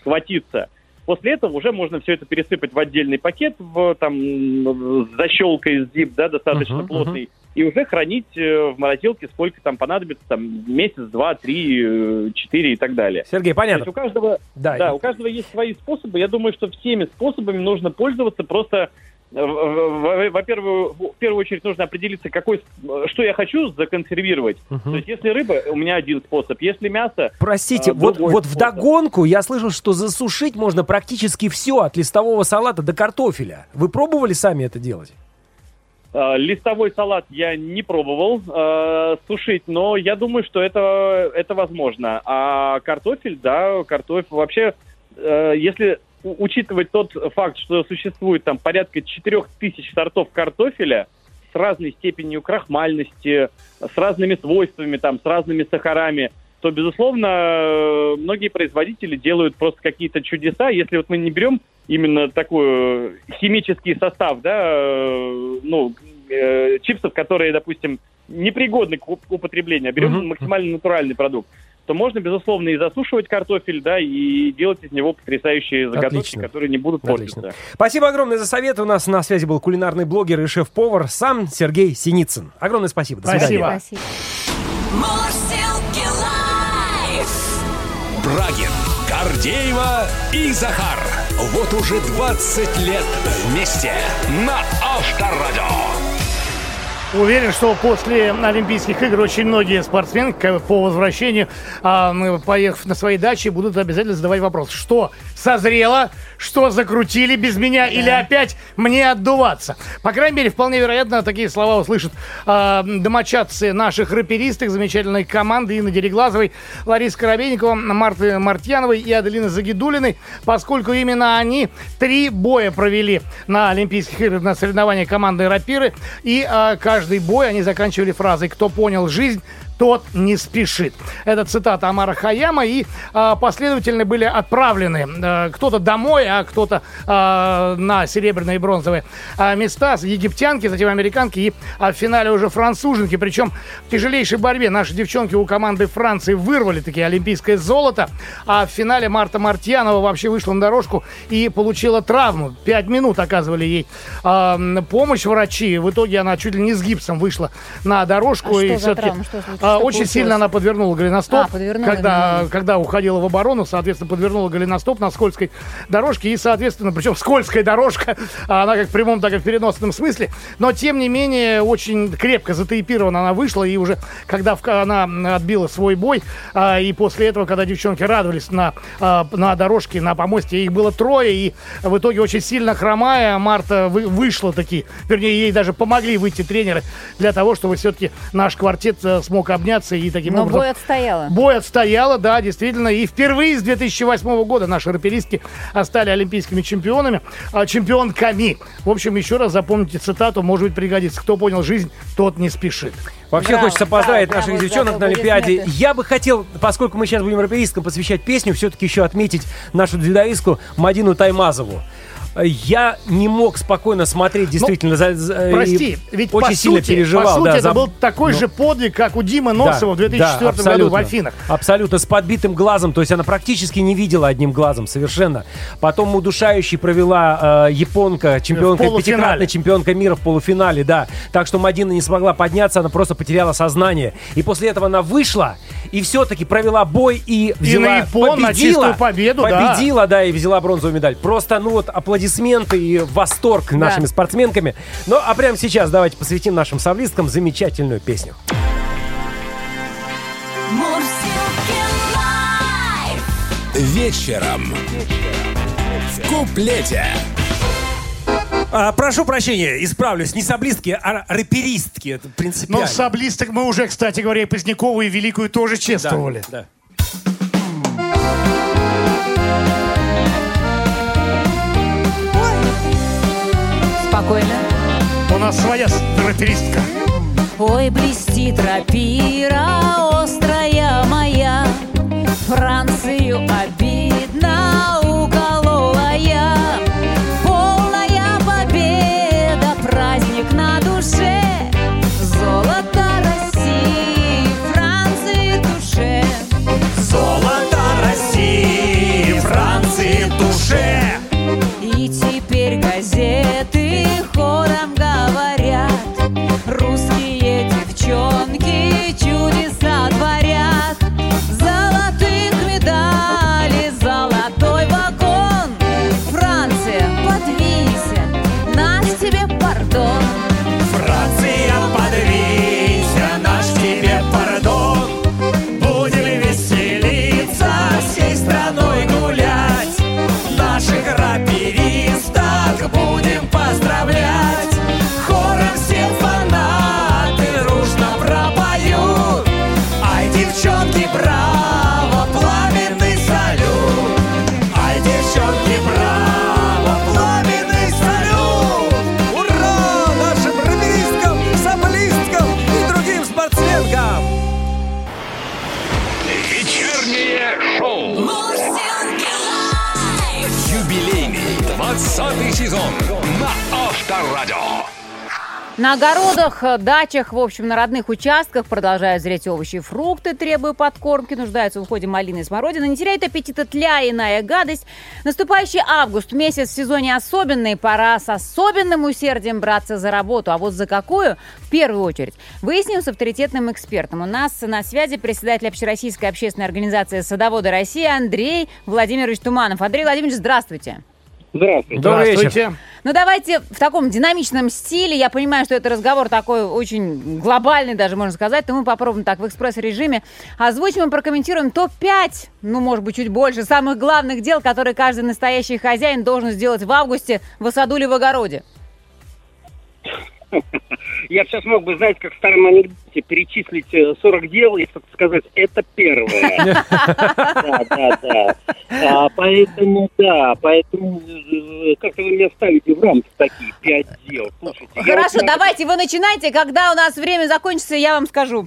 [SPEAKER 7] схватиться. После этого уже можно все это пересыпать в отдельный пакет, в, там, с защелкой, с zip, да, достаточно
[SPEAKER 3] Мгм,
[SPEAKER 7] плотный, и уже хранить э, в морозилке сколько там понадобится, там, месяц, два, три, э, четыре и так далее.
[SPEAKER 3] Сергей, понятно.
[SPEAKER 7] у каждого
[SPEAKER 3] Да,
[SPEAKER 7] да, у каждого есть свои способы. Я думаю, что всеми способами нужно пользоваться. Просто, э, в- в- во-первых, в первую очередь нужно определиться, какой, что я хочу законсервировать.
[SPEAKER 3] Мгм.
[SPEAKER 7] То есть, если рыба, у меня один способ. Если мясо,
[SPEAKER 3] Простите,
[SPEAKER 7] а,
[SPEAKER 3] вот, вот
[SPEAKER 7] способ.
[SPEAKER 3] вдогонку я слышал, что засушить можно практически все, от листового салата до картофеля. Вы пробовали сами это делать?
[SPEAKER 7] Э, листовой салат я не пробовал э, сушить, но я думаю, что это, это возможно. А картофель, да, картофель вообще, э, если учитывать тот факт, что существует там порядка 4000 сортов картофеля с разной степенью крахмальности, с разными свойствами, там, с разными сахарами, то, безусловно, э, многие производители делают просто какие-то чудеса. Если вот мы не берем именно такой химический состав, да, э, ну, э, чипсов, которые, допустим, непригодны к уп- употреблению, а берем
[SPEAKER 3] Мгм.
[SPEAKER 7] максимально натуральный продукт, то можно, безусловно, и засушивать картофель, да, и делать из него потрясающие заготовки,
[SPEAKER 3] Отлично.
[SPEAKER 7] которые не будут
[SPEAKER 3] Отлично.
[SPEAKER 7] портиться.
[SPEAKER 3] Спасибо огромное за совет. У нас на связи был кулинарный блогер и шеф-повар сам Сергей Синицын. Огромное спасибо. До свидания.
[SPEAKER 4] Спасибо.
[SPEAKER 5] Спасибо.
[SPEAKER 1] Гордеева и Захар. Вот уже 20 лет вместе на Авторадио.
[SPEAKER 4] Уверен, что после Олимпийских игр очень многие спортсмены по возвращению, а, поехав на свои дачи, будут обязательно задавать вопрос, что созрело, что закрутили без меня или опять мне отдуваться. По крайней мере, вполне вероятно, такие слова услышат а, домочадцы наших рэперисток, замечательной команды Инны Дереглазовой, Ларисы Коробейникова, Марты Мартьяновой и Аделины Загидулиной, поскольку именно они три боя провели на Олимпийских играх на соревнованиях команды рапиры. И а, каждый бой они заканчивали фразой «Кто понял жизнь, тот не спешит». Это цитата Амара Хаяма, и а, последовательно были отправлены а, кто-то домой, а кто-то а, на серебряные и бронзовые а, места. Египтянки, затем американки и а, в финале уже француженки. Причем в тяжелейшей борьбе наши девчонки у команды Франции вырвали такие олимпийское золото, а в финале Марта Мартьянова вообще вышла на дорожку и получила травму. Пять минут оказывали ей а, помощь врачи. В итоге она чуть ли не с гипсом вышла на дорожку.
[SPEAKER 5] А
[SPEAKER 4] и
[SPEAKER 5] что за травма? Что случилось?
[SPEAKER 4] А, очень
[SPEAKER 5] получилось?
[SPEAKER 4] сильно она подвернула голеностоп,
[SPEAKER 5] А, подвернула,
[SPEAKER 4] когда,
[SPEAKER 5] да.
[SPEAKER 4] когда уходила в оборону, соответственно, подвернула голеностоп на скользкой дорожке, и, соответственно, причем скользкая дорожка, а она как в прямом, так и в переносном смысле, но, тем не менее, очень крепко затейпирована она вышла, и уже, когда она отбила свой бой, а, и после этого, когда девчонки радовались на, на дорожке, на помосте, их было трое, и в итоге очень сильно хромая, Марта вы- вышла таки, вернее, ей даже помогли выйти тренеры для того, чтобы все-таки наш квартет э, смог обняться и таким
[SPEAKER 5] Но
[SPEAKER 4] образом...
[SPEAKER 5] бой отстояла.
[SPEAKER 4] Бой отстояла, да, действительно. И впервые с 2008 года наши раперистки стали олимпийскими чемпионами, а, чемпионками. В общем, еще раз запомните цитату, может быть, пригодится. Кто понял жизнь, тот не спешит.
[SPEAKER 3] Вообще
[SPEAKER 5] Браво,
[SPEAKER 3] хочется поздравить
[SPEAKER 5] браво,
[SPEAKER 3] наших
[SPEAKER 5] браво,
[SPEAKER 3] девчонок
[SPEAKER 5] зато
[SPEAKER 3] на Олимпиаде. Я бы хотел, поскольку мы сейчас будем раперисткам посвящать песню, все-таки еще отметить нашу дзюдоистку Мадину Таймазову. Я не мог спокойно смотреть действительно за, за- и
[SPEAKER 4] Прости, ведь
[SPEAKER 3] очень
[SPEAKER 4] по
[SPEAKER 3] сильно
[SPEAKER 4] сути,
[SPEAKER 3] переживал.
[SPEAKER 4] по сути
[SPEAKER 3] да,
[SPEAKER 4] это
[SPEAKER 3] за-
[SPEAKER 4] был такой
[SPEAKER 3] ну,
[SPEAKER 4] же подвиг, как у Димы
[SPEAKER 3] да,
[SPEAKER 4] Носова в 2004
[SPEAKER 3] да,
[SPEAKER 4] году в. Афинах.
[SPEAKER 3] Абсолютно, с подбитым глазом. То есть она практически не видела одним глазом, совершенно. Потом удушающий провела э, японка, чемпионка, пятикратная чемпионка мира в полуфинале, да. Так что Мадина не смогла подняться, она просто потеряла сознание. И после этого она вышла и все-таки провела бой и взяла,
[SPEAKER 4] на Япон, на
[SPEAKER 3] победила,
[SPEAKER 4] чистую победу, да.
[SPEAKER 3] победила, да. и взяла бронзовую медаль. Просто, ну вот, аплодисменты и восторг нашими спортсменками. Ну, а прямо сейчас давайте посвятим нашим совлисткам замечательную песню.
[SPEAKER 1] Вечером. В куплете.
[SPEAKER 3] А, прошу прощения, исправлюсь, не саблистки, а рэперистки. Это
[SPEAKER 4] Но
[SPEAKER 3] принципиально.
[SPEAKER 4] саблисток мы уже, кстати говоря, и Позднякову, и Великую тоже
[SPEAKER 3] Да,
[SPEAKER 4] чествовали.
[SPEAKER 3] да.
[SPEAKER 5] Спокойно.
[SPEAKER 4] У нас своя раперистка.
[SPEAKER 5] Ой, блестит рапира острая моя, Францию обидно уколола я. Русские
[SPEAKER 1] На
[SPEAKER 5] огородах, э, дачах, в общем, на родных участках продолжают зреть овощи и фрукты, требуя подкормки, нуждаются в уходе малины и смородины. Не теряет аппетита тля и иная гадость. Наступающий август, месяц в сезоне особенный, пора с особенным усердием браться за работу. А вот за какую? В первую очередь. Выясним с авторитетным экспертом. У нас на связи председатель Общероссийской общественной организации «Садоводы России» Андрей Владимирович Туманов. Андрей Владимирович, здравствуйте.
[SPEAKER 7] Здравствуйте.
[SPEAKER 3] Добрый вечер.
[SPEAKER 4] Здравствуйте.
[SPEAKER 5] Ну, давайте в таком динамичном стиле. Я понимаю, что это разговор такой очень глобальный, даже можно сказать. То мы попробуем так в экспресс-режиме. Озвучим и прокомментируем топ-5, ну, может быть, чуть больше, самых главных дел, которые каждый настоящий хозяин должен сделать в августе в саду или в огороде.
[SPEAKER 8] Я сейчас мог бы, знаете, как в старом анекдоте, перечислить э, 40 дел и сказать, это первое. Да, да, да. А, Поэтому, да, поэтому э, как-то вы меня ставите в рамки такие, пять дел. Слушайте, я
[SPEAKER 5] Хорошо,
[SPEAKER 8] вот
[SPEAKER 5] давайте вы начинайте. Когда у нас время закончится, я вам скажу.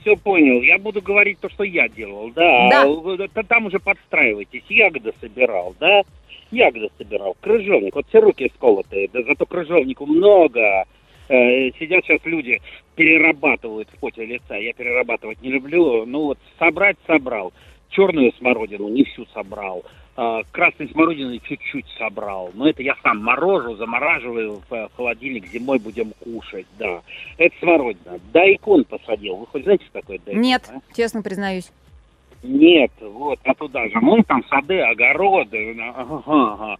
[SPEAKER 8] все понял. Я буду говорить то, что я делал, да.
[SPEAKER 5] Да.
[SPEAKER 8] А т- Там уже подстраивайтесь. Ягоды собирал, да. Ягоды собирал. Крыжовник. Вот все руки сколотые. Да зато крыжовнику много. Э, Сидят сейчас люди, перерабатывают в поте лица. Я перерабатывать не люблю. Ну вот собрать собрал. Черную смородину не всю собрал. а, красной смородины чуть-чуть собрал. Но это я сам морожу, замораживаю в э, холодильник, зимой будем кушать, да. Это смородина. Дайкон посадил. Вы хоть знаете, что такое дайкон?
[SPEAKER 5] Нет,
[SPEAKER 8] а?
[SPEAKER 5] честно признаюсь.
[SPEAKER 8] Нет, вот, а туда же. Ну, там сады, огороды. Ага, ага.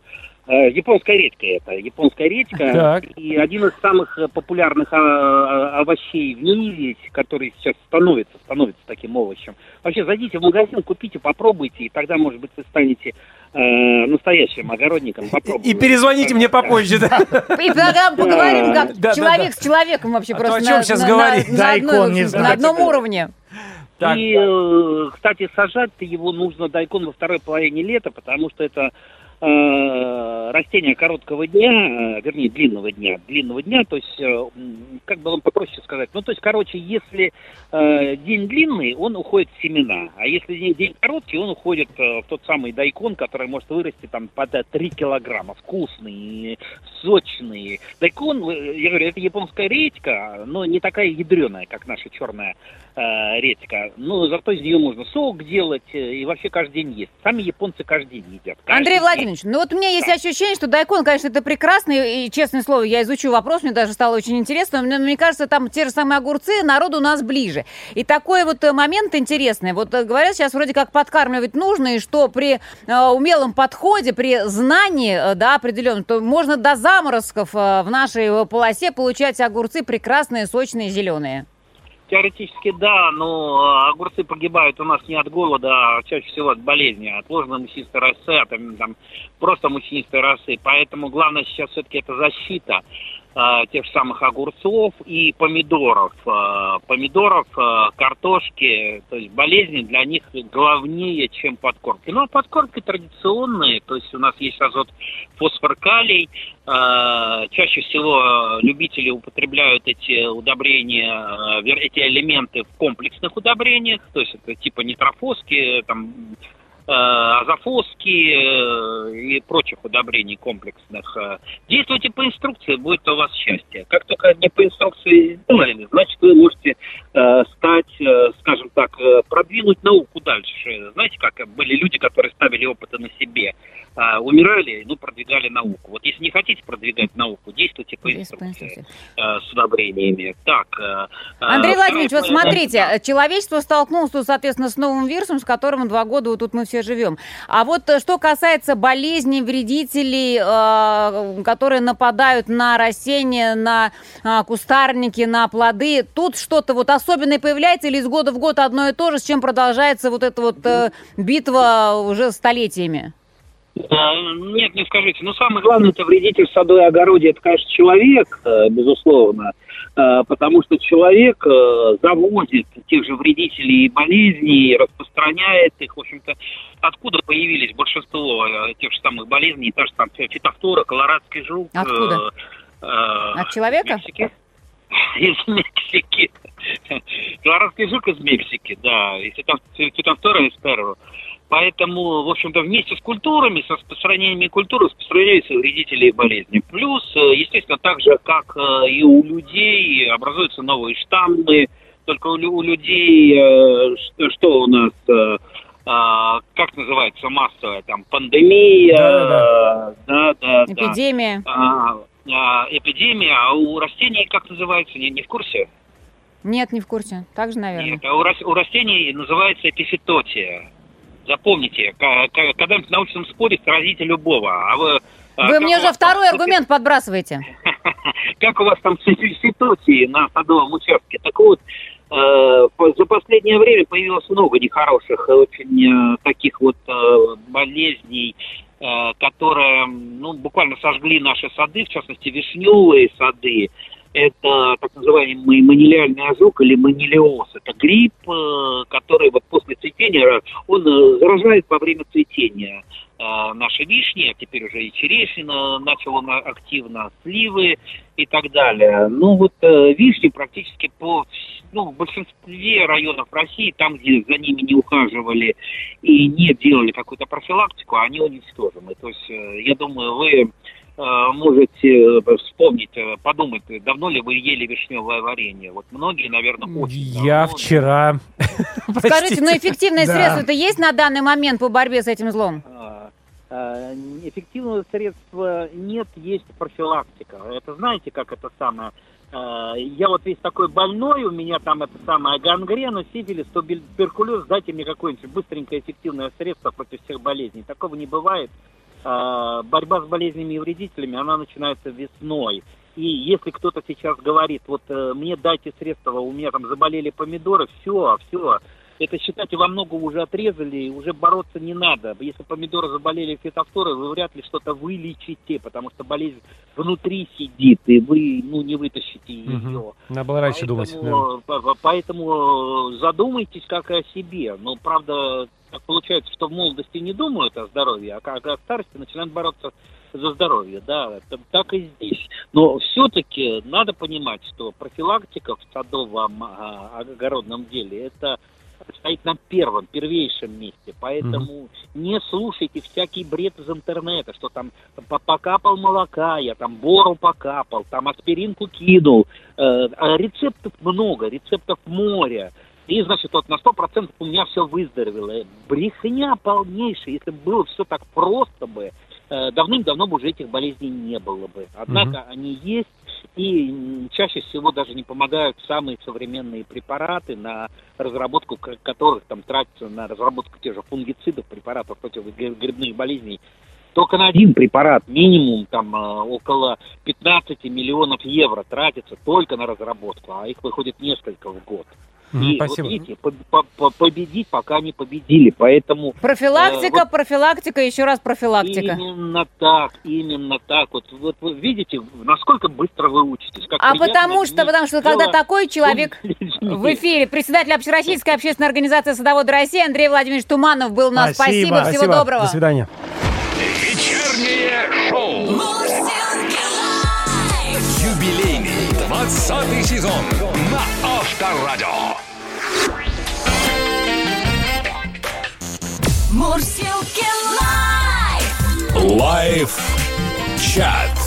[SPEAKER 8] Э, Японская редька это. Японская редька.
[SPEAKER 3] Так.
[SPEAKER 8] И один из самых э, популярных а, а, овощей в мире, который сейчас становится, становится таким овощем. Вообще, зайдите в магазин, купите, попробуйте, и тогда, может быть, вы станете э, настоящим огородником. Попробуйте.
[SPEAKER 3] И перезвоните мне попозже, да?
[SPEAKER 5] И тогда поговорим, как
[SPEAKER 3] Да, да,
[SPEAKER 5] человек
[SPEAKER 3] да.
[SPEAKER 5] с человеком вообще
[SPEAKER 3] А то
[SPEAKER 5] просто
[SPEAKER 3] о чем
[SPEAKER 5] на-
[SPEAKER 3] говорить?
[SPEAKER 5] на одном уровне.
[SPEAKER 3] Так.
[SPEAKER 8] И, э, кстати, сажать-то его нужно дайкон во второй половине лета, потому что это э, растение короткого дня, э, вернее, длинного дня, длинного дня, то есть, э, как бы вам попроще сказать, ну, то есть, короче, если э, день длинный, он уходит в семена, а если день, день короткий, он уходит э, в тот самый дайкон, который может вырасти там под э, 3 килограмма, вкусный, сочный. Дайкон, э, я говорю, это японская редька, но не такая ядреная, как наша черная э, редька. Но зато из нее можно сок делать э, и вообще каждый день есть. Сами японцы каждый день едят. Каждый
[SPEAKER 5] Андрей
[SPEAKER 8] день.
[SPEAKER 5] Владимирович, ну вот у меня есть ощущение, что дайкон, конечно, это прекрасно, и, честное слово, я изучу вопрос, мне даже стало очень интересно, но мне кажется, там те же самые огурцы, народу у нас ближе. И такой вот э, момент интересный, вот э, говорят, сейчас вроде как подкармливать нужно, и что при э, умелом подходе, при знании, э, да, определенном, то можно до заморозков э, в нашей полосе получать огурцы прекрасные, сочные, зеленые.
[SPEAKER 8] Теоретически да, но э, огурцы погибают у нас не от голода, а чаще всего от болезни, от ложной мучнистой росы, а там, там просто мучнистой росы. Поэтому главное сейчас все-таки это защита тех же самых огурцов и помидоров. Э, помидоров, э, картошки, то есть болезни для них главнее, чем подкормки. Ну, а подкормки традиционные, то есть у нас есть азот, фосфор, калий. Э, чаще всего э, любители употребляют эти удобрения, э, эти элементы в комплексных удобрениях, то есть это типа нитрофоски, там, э, азофоски э, и прочих удобрений комплексных. Э, Действуйте по инструкции, будет у вас счастье. Как только не по инструкции сделали, значит вы можете э, стать, э, скажем так, э, продвинуть науку дальше. Знаете, как были люди, которые ставили опыты на себе, э, умирали, ну, продвигали науку. Вот если не хотите продвигать науку, действуйте по инструкции э, с удобрениями. Так. э,
[SPEAKER 5] Андрей
[SPEAKER 8] э,
[SPEAKER 5] Владимирович, вот смотрите,
[SPEAKER 8] Да.
[SPEAKER 5] э, человечество столкнулось, соответственно, с новым вирусом, с которым два года вот тут мы все живем. А вот э, что касается болезней, вредителей, э, которые нападают на растения, на э, кустарники, на плоды, тут что-то вот особенное появляется или из года в год одно и то же, с чем продолжается вот эта вот э, битва уже столетиями?
[SPEAKER 8] А, Нет, не скажите. Но самое главное, это вредитель в саду и огороде, это, конечно, человек, э, безусловно, Э, потому что человек э, завозит тех же вредителей и болезней, распространяет их. В общем-то, откуда появились большинство э, тех же самых болезней, та же там фитофтора, колорадский жук. э,
[SPEAKER 5] Откуда?
[SPEAKER 8] э,
[SPEAKER 5] От человека?
[SPEAKER 8] Мексики. Из Мексики. Колорадский жук из Мексики, да. И фитоф- фитофтора из Перу. Поэтому, в общем-то, вместе с культурами, с распространениями культуры распространяются вредители и болезни. Плюс, э, естественно, так же, как э, и у людей, образуются новые штаммы. Только у, лю- у людей, э, что, у нас, а, как называется, массовая, там, пандемия, да, да, да.
[SPEAKER 5] Эпидемия?
[SPEAKER 8] А, а, эпидемия, а у растений как называется, не, не в курсе?
[SPEAKER 5] Нет, не в курсе. Так же, наверное.
[SPEAKER 8] Нет, а у, рас- у растений называется эпифитотия. Запомните, когда-нибудь в научном споре сразите любого. А вы, а
[SPEAKER 5] Вы мне уже
[SPEAKER 8] там
[SPEAKER 5] второй
[SPEAKER 8] эпи-
[SPEAKER 5] аргумент подбрасываете.
[SPEAKER 8] Как у вас там с эпифитотией на садовом участке? Так вот, э, за последнее время появилось много нехороших, э, очень э, таких вот болезней, которые, ну, буквально сожгли наши сады, в частности, вишневые сады. Это так называемый манилиальный ожог или манилиоз. Это грипп, э, который вот после цветения, он э, заражает во время цветения э, наши вишни, а теперь уже и черешня начала на- активно, сливы и так далее. Ну вот э, вишни практически по ну, в большинстве районов России, там, где за ними не ухаживали и не делали какую-то профилактику, они уничтожены. То есть, э, я думаю, вы э, можете э, вспомнить, э, подумать, давно ли вы ели вишневое варенье. Вот многие, наверное, очень
[SPEAKER 3] Я
[SPEAKER 8] давно.
[SPEAKER 3] вчера...
[SPEAKER 5] Скажите, ну
[SPEAKER 3] Простите.
[SPEAKER 5] эффективное
[SPEAKER 3] Да.
[SPEAKER 5] средство-то есть на данный момент по борьбе с этим злом?
[SPEAKER 8] А, Э, Эффективного средства нет, есть профилактика. Это знаете, как это самое? Э, Я вот весь такой больной, у меня там это самое гангрена, сифилис, туберкулез, дайте мне какое-нибудь быстренькое эффективное средство против всех болезней. Такого не бывает. Э, Борьба с болезнями и вредителями, она начинается весной. И если кто-то сейчас говорит, вот э, мне дайте средства, у меня там заболели помидоры, все, все, это, считайте, во много уже отрезали, и уже бороться не надо. Если помидоры заболели фитофторой, вы вряд ли что-то вылечите, потому что болезнь внутри сидит, и вы ну, не вытащите ее.
[SPEAKER 3] Мгм. Надо было раньше думать. да.
[SPEAKER 8] Поэтому, по- поэтому э, задумайтесь как о себе. Но, правда, так получается, что в молодости не думают о здоровье, а когда в старости начинают бороться за здоровье. Да, так и здесь. Но все-таки надо понимать, что профилактика в садовом а, огородном деле это стоит на первом, первейшем месте. Поэтому не слушайте всякий бред из интернета, что там по- покапал молока, я там бору покапал, там аспиринку кинул. Э, а рецептов много, рецептов море. И, значит, вот на 100% у меня все выздоровело. Брехня полнейшая. Если бы было все так просто бы, э, давным-давно бы уже этих болезней не было бы. Однако они есть, и чаще всего даже не помогают самые современные препараты, на разработку которых там тратится на разработку тех же фунгицидов, препаратов против гри- грибных болезней. Только на один препарат минимум там э, около 15 миллионов евро тратится только на разработку, а их выходит несколько в год. И
[SPEAKER 3] Спасибо.
[SPEAKER 8] вот видите, по- по- по- победить пока не победили, поэтому
[SPEAKER 5] Профилактика,
[SPEAKER 8] Э, вот-
[SPEAKER 5] профилактика, еще раз профилактика.
[SPEAKER 8] именно так, именно так. Вот, вот вы видите, насколько быстро вы учитесь. Как
[SPEAKER 5] А потому что, потому что когда такой человек в эфире, председатель Общероссийской общественной организации «Садоводы России» Андрей Владимирович Туманов был у нас.
[SPEAKER 4] Спасибо.
[SPEAKER 5] Спасибо, всего доброго.
[SPEAKER 3] До свидания.
[SPEAKER 1] Вечернее шоу. Юбилейный 20 сезон на Авторадио.
[SPEAKER 2] Мурзилки Live.
[SPEAKER 1] Live чат.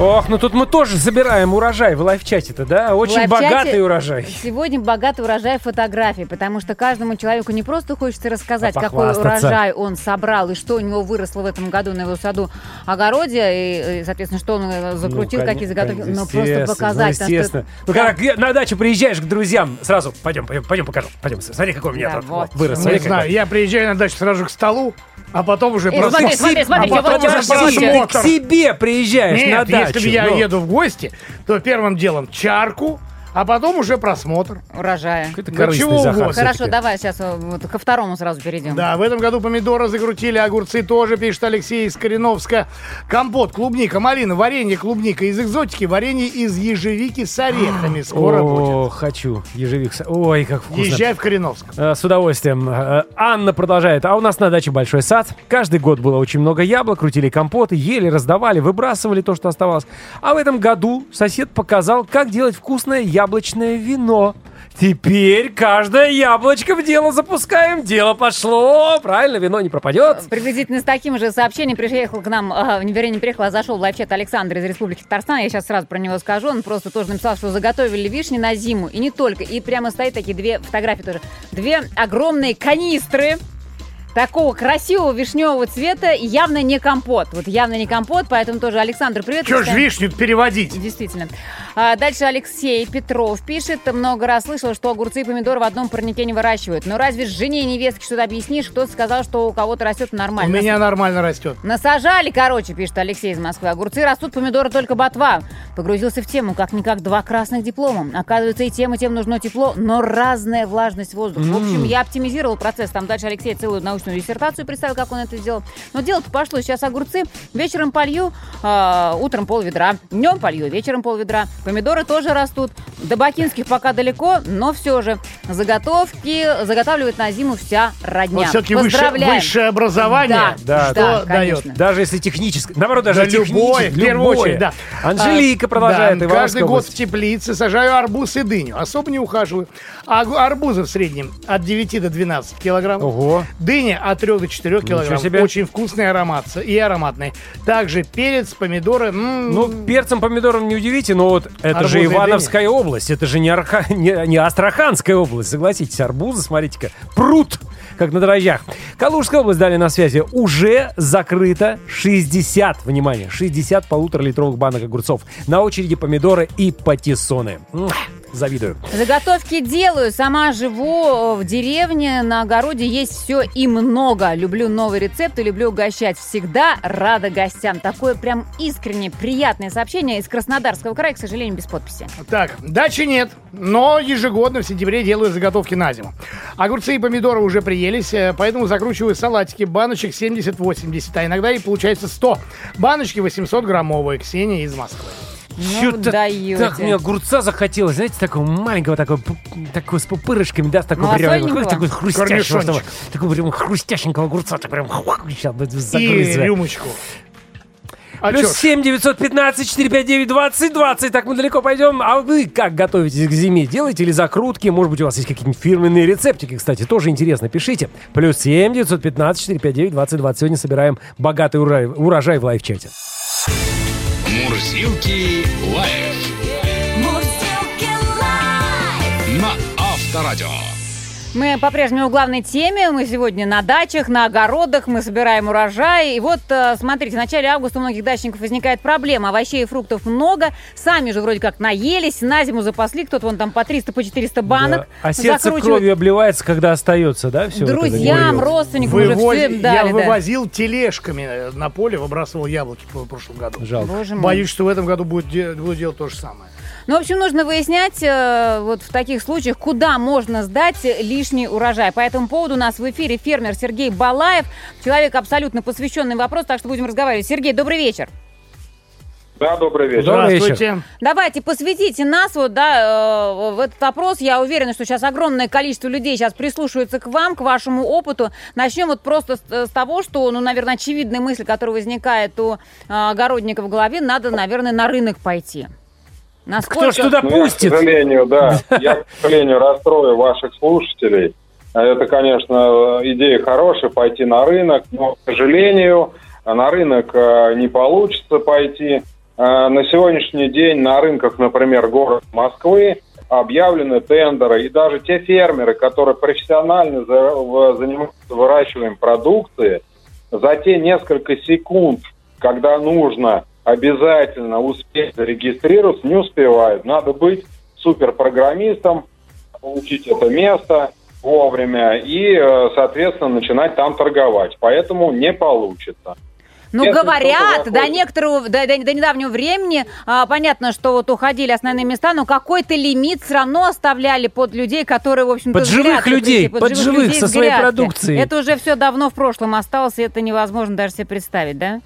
[SPEAKER 3] Ох, ну тут мы тоже собираем урожай в лайфчате-то, да? Очень
[SPEAKER 5] лайфчате
[SPEAKER 3] богатый урожай.
[SPEAKER 5] Сегодня богатый урожай фотографий, потому что каждому человеку не просто хочется рассказать,
[SPEAKER 3] А
[SPEAKER 5] какой урожай он собрал и что у него выросло в этом году на его саду, огороде, и, соответственно, что он э, закрутил,
[SPEAKER 3] Ну,
[SPEAKER 5] какие заготовки, но просто
[SPEAKER 3] естественно,
[SPEAKER 5] показать.
[SPEAKER 3] Ну,
[SPEAKER 5] потому что-
[SPEAKER 3] естественно. Ну, когда на дачу приезжаешь к друзьям, сразу пойдем, пойдем, пойдем покажу. Пойдем, смотри, какой у меня
[SPEAKER 5] Да,
[SPEAKER 3] тут
[SPEAKER 5] вот.
[SPEAKER 3] вырос.
[SPEAKER 4] Не знаю, я приезжаю на дачу сразу к столу, а потом уже
[SPEAKER 5] И
[SPEAKER 4] просто...
[SPEAKER 5] смотри, смотри, смотри,
[SPEAKER 4] а потом уже
[SPEAKER 5] просмотр.
[SPEAKER 3] Ты к себе приезжаешь на
[SPEAKER 4] Нет,
[SPEAKER 3] дачу.
[SPEAKER 4] если бы я
[SPEAKER 3] ну.
[SPEAKER 4] еду в гости, то первым делом чарку, а потом уже просмотр.
[SPEAKER 5] Урожая.
[SPEAKER 3] Какой-то корыстный
[SPEAKER 4] чего
[SPEAKER 3] Захар
[SPEAKER 4] угодно.
[SPEAKER 5] Хорошо, давай сейчас э, вот ко второму сразу перейдем.
[SPEAKER 4] Да, в этом году помидоры закрутили, огурцы тоже, пишет Алексей из Кореновска. Компот, клубника, малина, варенье, клубника из экзотики, варенье из ежевики с орехами. Скоро
[SPEAKER 3] О,
[SPEAKER 4] будет.
[SPEAKER 3] хочу. Ежевик. с- Ой, как вкусно.
[SPEAKER 4] Езжай в Кореновск.
[SPEAKER 3] Э, С удовольствием. Э, Анна продолжает. А у нас на даче большой сад. Каждый год было очень много яблок, крутили компоты, ели, раздавали, выбрасывали то, что оставалось. А в этом году сосед показал, как делать вкусное яблочное вино. Теперь каждое яблочко в дело запускаем. Дело пошло. Правильно, вино не пропадет.
[SPEAKER 5] Приблизительно с таким же сообщением приехал к нам, э, вернее, не приехал, а зашел в лайфчат Александр из Республики Татарстан. Я сейчас сразу про него скажу. Он просто тоже написал, что заготовили вишни на зиму. И не только. И прямо стоит такие две фотографии тоже. Две огромные канистры такого красивого вишневого цвета. И явно не компот. Вот явно не компот, поэтому тоже Александр, привет.
[SPEAKER 4] Че ж вишню переводить?
[SPEAKER 5] Действительно. А дальше Алексей Петров пишет. Много раз слышал, что огурцы и помидоры в одном парнике не выращивают. Но разве жене и невестке что-то объяснишь? Кто-то сказал, что у кого-то растет
[SPEAKER 4] У
[SPEAKER 5] нормально.
[SPEAKER 4] меня нормально растет.
[SPEAKER 5] Насажали, короче, пишет Алексей из Москвы. Огурцы растут, помидоры только ботва. Погрузился в тему, как-никак два красных диплома. Оказывается, и тем, и тем нужно тепло, но разная влажность воздуха. В общем, я оптимизировал процесс. Там дальше Алексей целую научную диссертацию представил, как он это сделал. Но дело-то пошло. Сейчас огурцы вечером полью, а, утром пол ведра. Днем полью, вечером пол ведра. Помидоры тоже растут. До бакинских пока далеко, но все же. Заготовки заготавливает на зиму вся родня.
[SPEAKER 4] Вот все-таки высшее, высшее образование.
[SPEAKER 3] Да,
[SPEAKER 4] что
[SPEAKER 5] да,
[SPEAKER 4] дает?
[SPEAKER 3] Даже если технически. Наоборот, даже
[SPEAKER 4] Да любое, в первую
[SPEAKER 3] любое.
[SPEAKER 4] очередь, да.
[SPEAKER 3] Анжелика
[SPEAKER 4] А,
[SPEAKER 3] продолжает.
[SPEAKER 4] да, каждый год в теплице сажаю арбуз и дыню. Особо не ухаживаю. А арбузы в среднем от 9 до 12 килограмм.
[SPEAKER 3] Ого.
[SPEAKER 4] Дыня питания от 3 до 4 килограмм.
[SPEAKER 3] себе.
[SPEAKER 4] Очень вкусный аромат и ароматный. Также перец, помидоры. м,
[SPEAKER 3] Ну, перцем, помидором не удивите, но вот это
[SPEAKER 4] Арбузы
[SPEAKER 3] же Ивановская область, это же не, Арха... не, не Астраханская область, согласитесь, арбузы, смотрите-ка, пруд, как на дрожжах. Калужская область, далее на связи, уже закрыто 60, внимание, 60 полуторалитровых банок огурцов. На очереди помидоры и патиссоны. М, Завидую.
[SPEAKER 5] Заготовки делаю, сама живу в деревне, на огороде есть все и много. Люблю новые рецепты, люблю угощать. Всегда рада гостям. Такое прям искренне приятное сообщение из Краснодарского края, к сожалению, без подписи.
[SPEAKER 4] Так, дачи нет, но ежегодно в сентябре делаю заготовки на зиму. Огурцы и помидоры уже приелись, э, поэтому закручиваю салатики. Баночек 70-80, а иногда и получается 100. Баночки 800 граммовые. Ксения из Москвы.
[SPEAKER 5] Ну,
[SPEAKER 3] Чё-то
[SPEAKER 5] даете.
[SPEAKER 3] Так мне огурца захотелось, знаете, такого маленького, такого, такого с пупырышками, да, с такого прям,
[SPEAKER 5] Малосольненького?
[SPEAKER 3] такого хрустящего, такого, такого прям хрустященького огурца, так прям сейчас бы
[SPEAKER 4] И
[SPEAKER 3] загрызть.
[SPEAKER 4] рюмочку. А
[SPEAKER 3] Плюс
[SPEAKER 4] чё ж,
[SPEAKER 3] 7 915 459 20 20. Так мы далеко пойдем. А вы как готовитесь к зиме? Делаете ли закрутки? Может быть, у вас есть какие-нибудь фирменные рецептики, кстати, тоже интересно. Пишите. Плюс 7 915 459 20 20. Сегодня собираем богатый урожай, урожай в лайв-чате.
[SPEAKER 1] Мурзилки лайф
[SPEAKER 2] Мурзилки лайф.
[SPEAKER 1] на Авторадио.
[SPEAKER 5] Мы по-прежнему в главной теме. Мы сегодня на дачах, на огородах, мы собираем урожай. И вот, э, смотрите, в начале августа у многих дачников возникает проблема. Овощей и фруктов много. Сами же вроде как наелись, на зиму запасли. Кто-то вон там по 300, по 400 банок.
[SPEAKER 3] Да. А сердце кровью обливается, когда остается, да? Все
[SPEAKER 5] Друзьям, родственникам уже
[SPEAKER 4] вывоз-
[SPEAKER 5] все
[SPEAKER 4] Я
[SPEAKER 5] дали. да.
[SPEAKER 4] вывозил тележками э, на поле, выбрасывал яблоки в прошлом году.
[SPEAKER 3] Жалко.
[SPEAKER 5] Боже мой.
[SPEAKER 4] Боюсь, что в этом году будет де- буду делать то же самое.
[SPEAKER 5] Ну, в общем, нужно выяснять э, вот в таких случаях, куда можно сдать лишний урожай. По этому поводу у нас в эфире фермер Сергей Балаев, человек абсолютно посвященный вопросу, так что будем разговаривать. Сергей, добрый вечер.
[SPEAKER 9] Да, добрый вечер.
[SPEAKER 3] Добрый вечер.
[SPEAKER 4] Здравствуйте.
[SPEAKER 5] Давайте посвятите нас вот, да, э, в этот вопрос. Я уверена, что сейчас огромное количество людей сейчас прислушивается к вам, к вашему опыту. Начнем вот просто с, с того, что, ну, наверное, очевидная мысль, которая возникает у э, огородника в голове, надо, наверное, на рынок пойти. Насколько...
[SPEAKER 3] Кто ж туда
[SPEAKER 9] Ну, я,
[SPEAKER 3] пустит?
[SPEAKER 9] к сожалению, да, я, к сожалению, расстрою ваших слушателей. Это, конечно, идея хорошая, пойти на рынок, но, к сожалению, на рынок э, не получится пойти. Э, На сегодняшний день на рынках, например, города Москвы, объявлены тендеры, и даже те фермеры, которые профессионально занимаются выращиванием продукции, за те несколько секунд, когда нужно обязательно успеть зарегистрироваться, не успевают. Надо быть суперпрограммистом, получить это место вовремя и, э, соответственно, начинать там торговать. Поэтому не получится.
[SPEAKER 5] Ну,
[SPEAKER 9] Если
[SPEAKER 5] говорят, до некоторого, до, до- до недавнего времени, а, понятно, что вот уходили основные места, но какой-то лимит все равно оставляли под людей, которые, в общем-то,
[SPEAKER 3] Под живых людей,
[SPEAKER 5] пришли,
[SPEAKER 3] под живых
[SPEAKER 5] людей
[SPEAKER 3] со своей продукцией.
[SPEAKER 5] Это уже все давно в прошлом осталось, и это невозможно даже себе представить, да?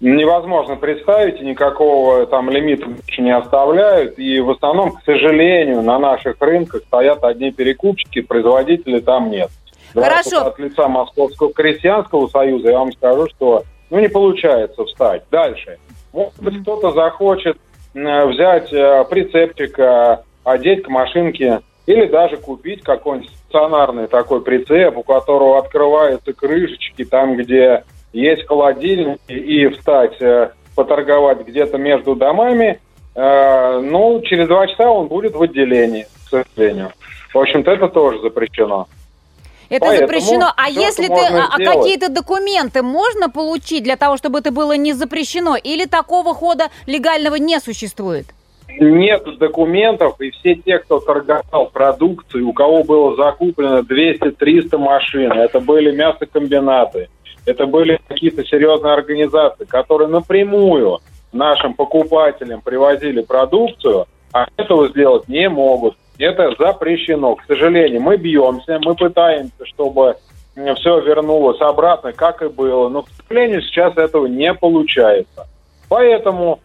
[SPEAKER 9] Невозможно представить, и никакого там лимита не оставляют. И в основном, к сожалению, на наших рынках стоят одни перекупщики, производителей там нет. Да,
[SPEAKER 5] Хорошо.
[SPEAKER 9] тут От лица Московского крестьянского союза я вам скажу, что ну, не получается встать. Дальше. Может быть, кто-то захочет э, взять э, прицепчик, одеть к машинке или даже купить какой-нибудь стационарный такой прицеп, у которого открываются крышечки там, где есть холодильник, и встать, э, поторговать где-то между домами, э, ну, через два часа он будет в отделении, к сожалению. В общем-то, это тоже запрещено.
[SPEAKER 5] Это
[SPEAKER 9] Поэтому
[SPEAKER 5] запрещено. А если ты, а- а
[SPEAKER 9] сделать.
[SPEAKER 5] какие-то документы можно получить для того, чтобы это было не запрещено? Или такого хода легального не существует?
[SPEAKER 9] Нет документов, и все те, кто торговал продукцией, у кого было закуплено 200-300 машин, это были мясокомбинаты, это были какие-то серьезные организации, которые напрямую нашим покупателям привозили продукцию, а этого сделать не могут. Это запрещено. К сожалению, мы бьемся, мы пытаемся, чтобы все вернулось обратно, как и было. Но, к сожалению, сейчас этого не получается. Поэтому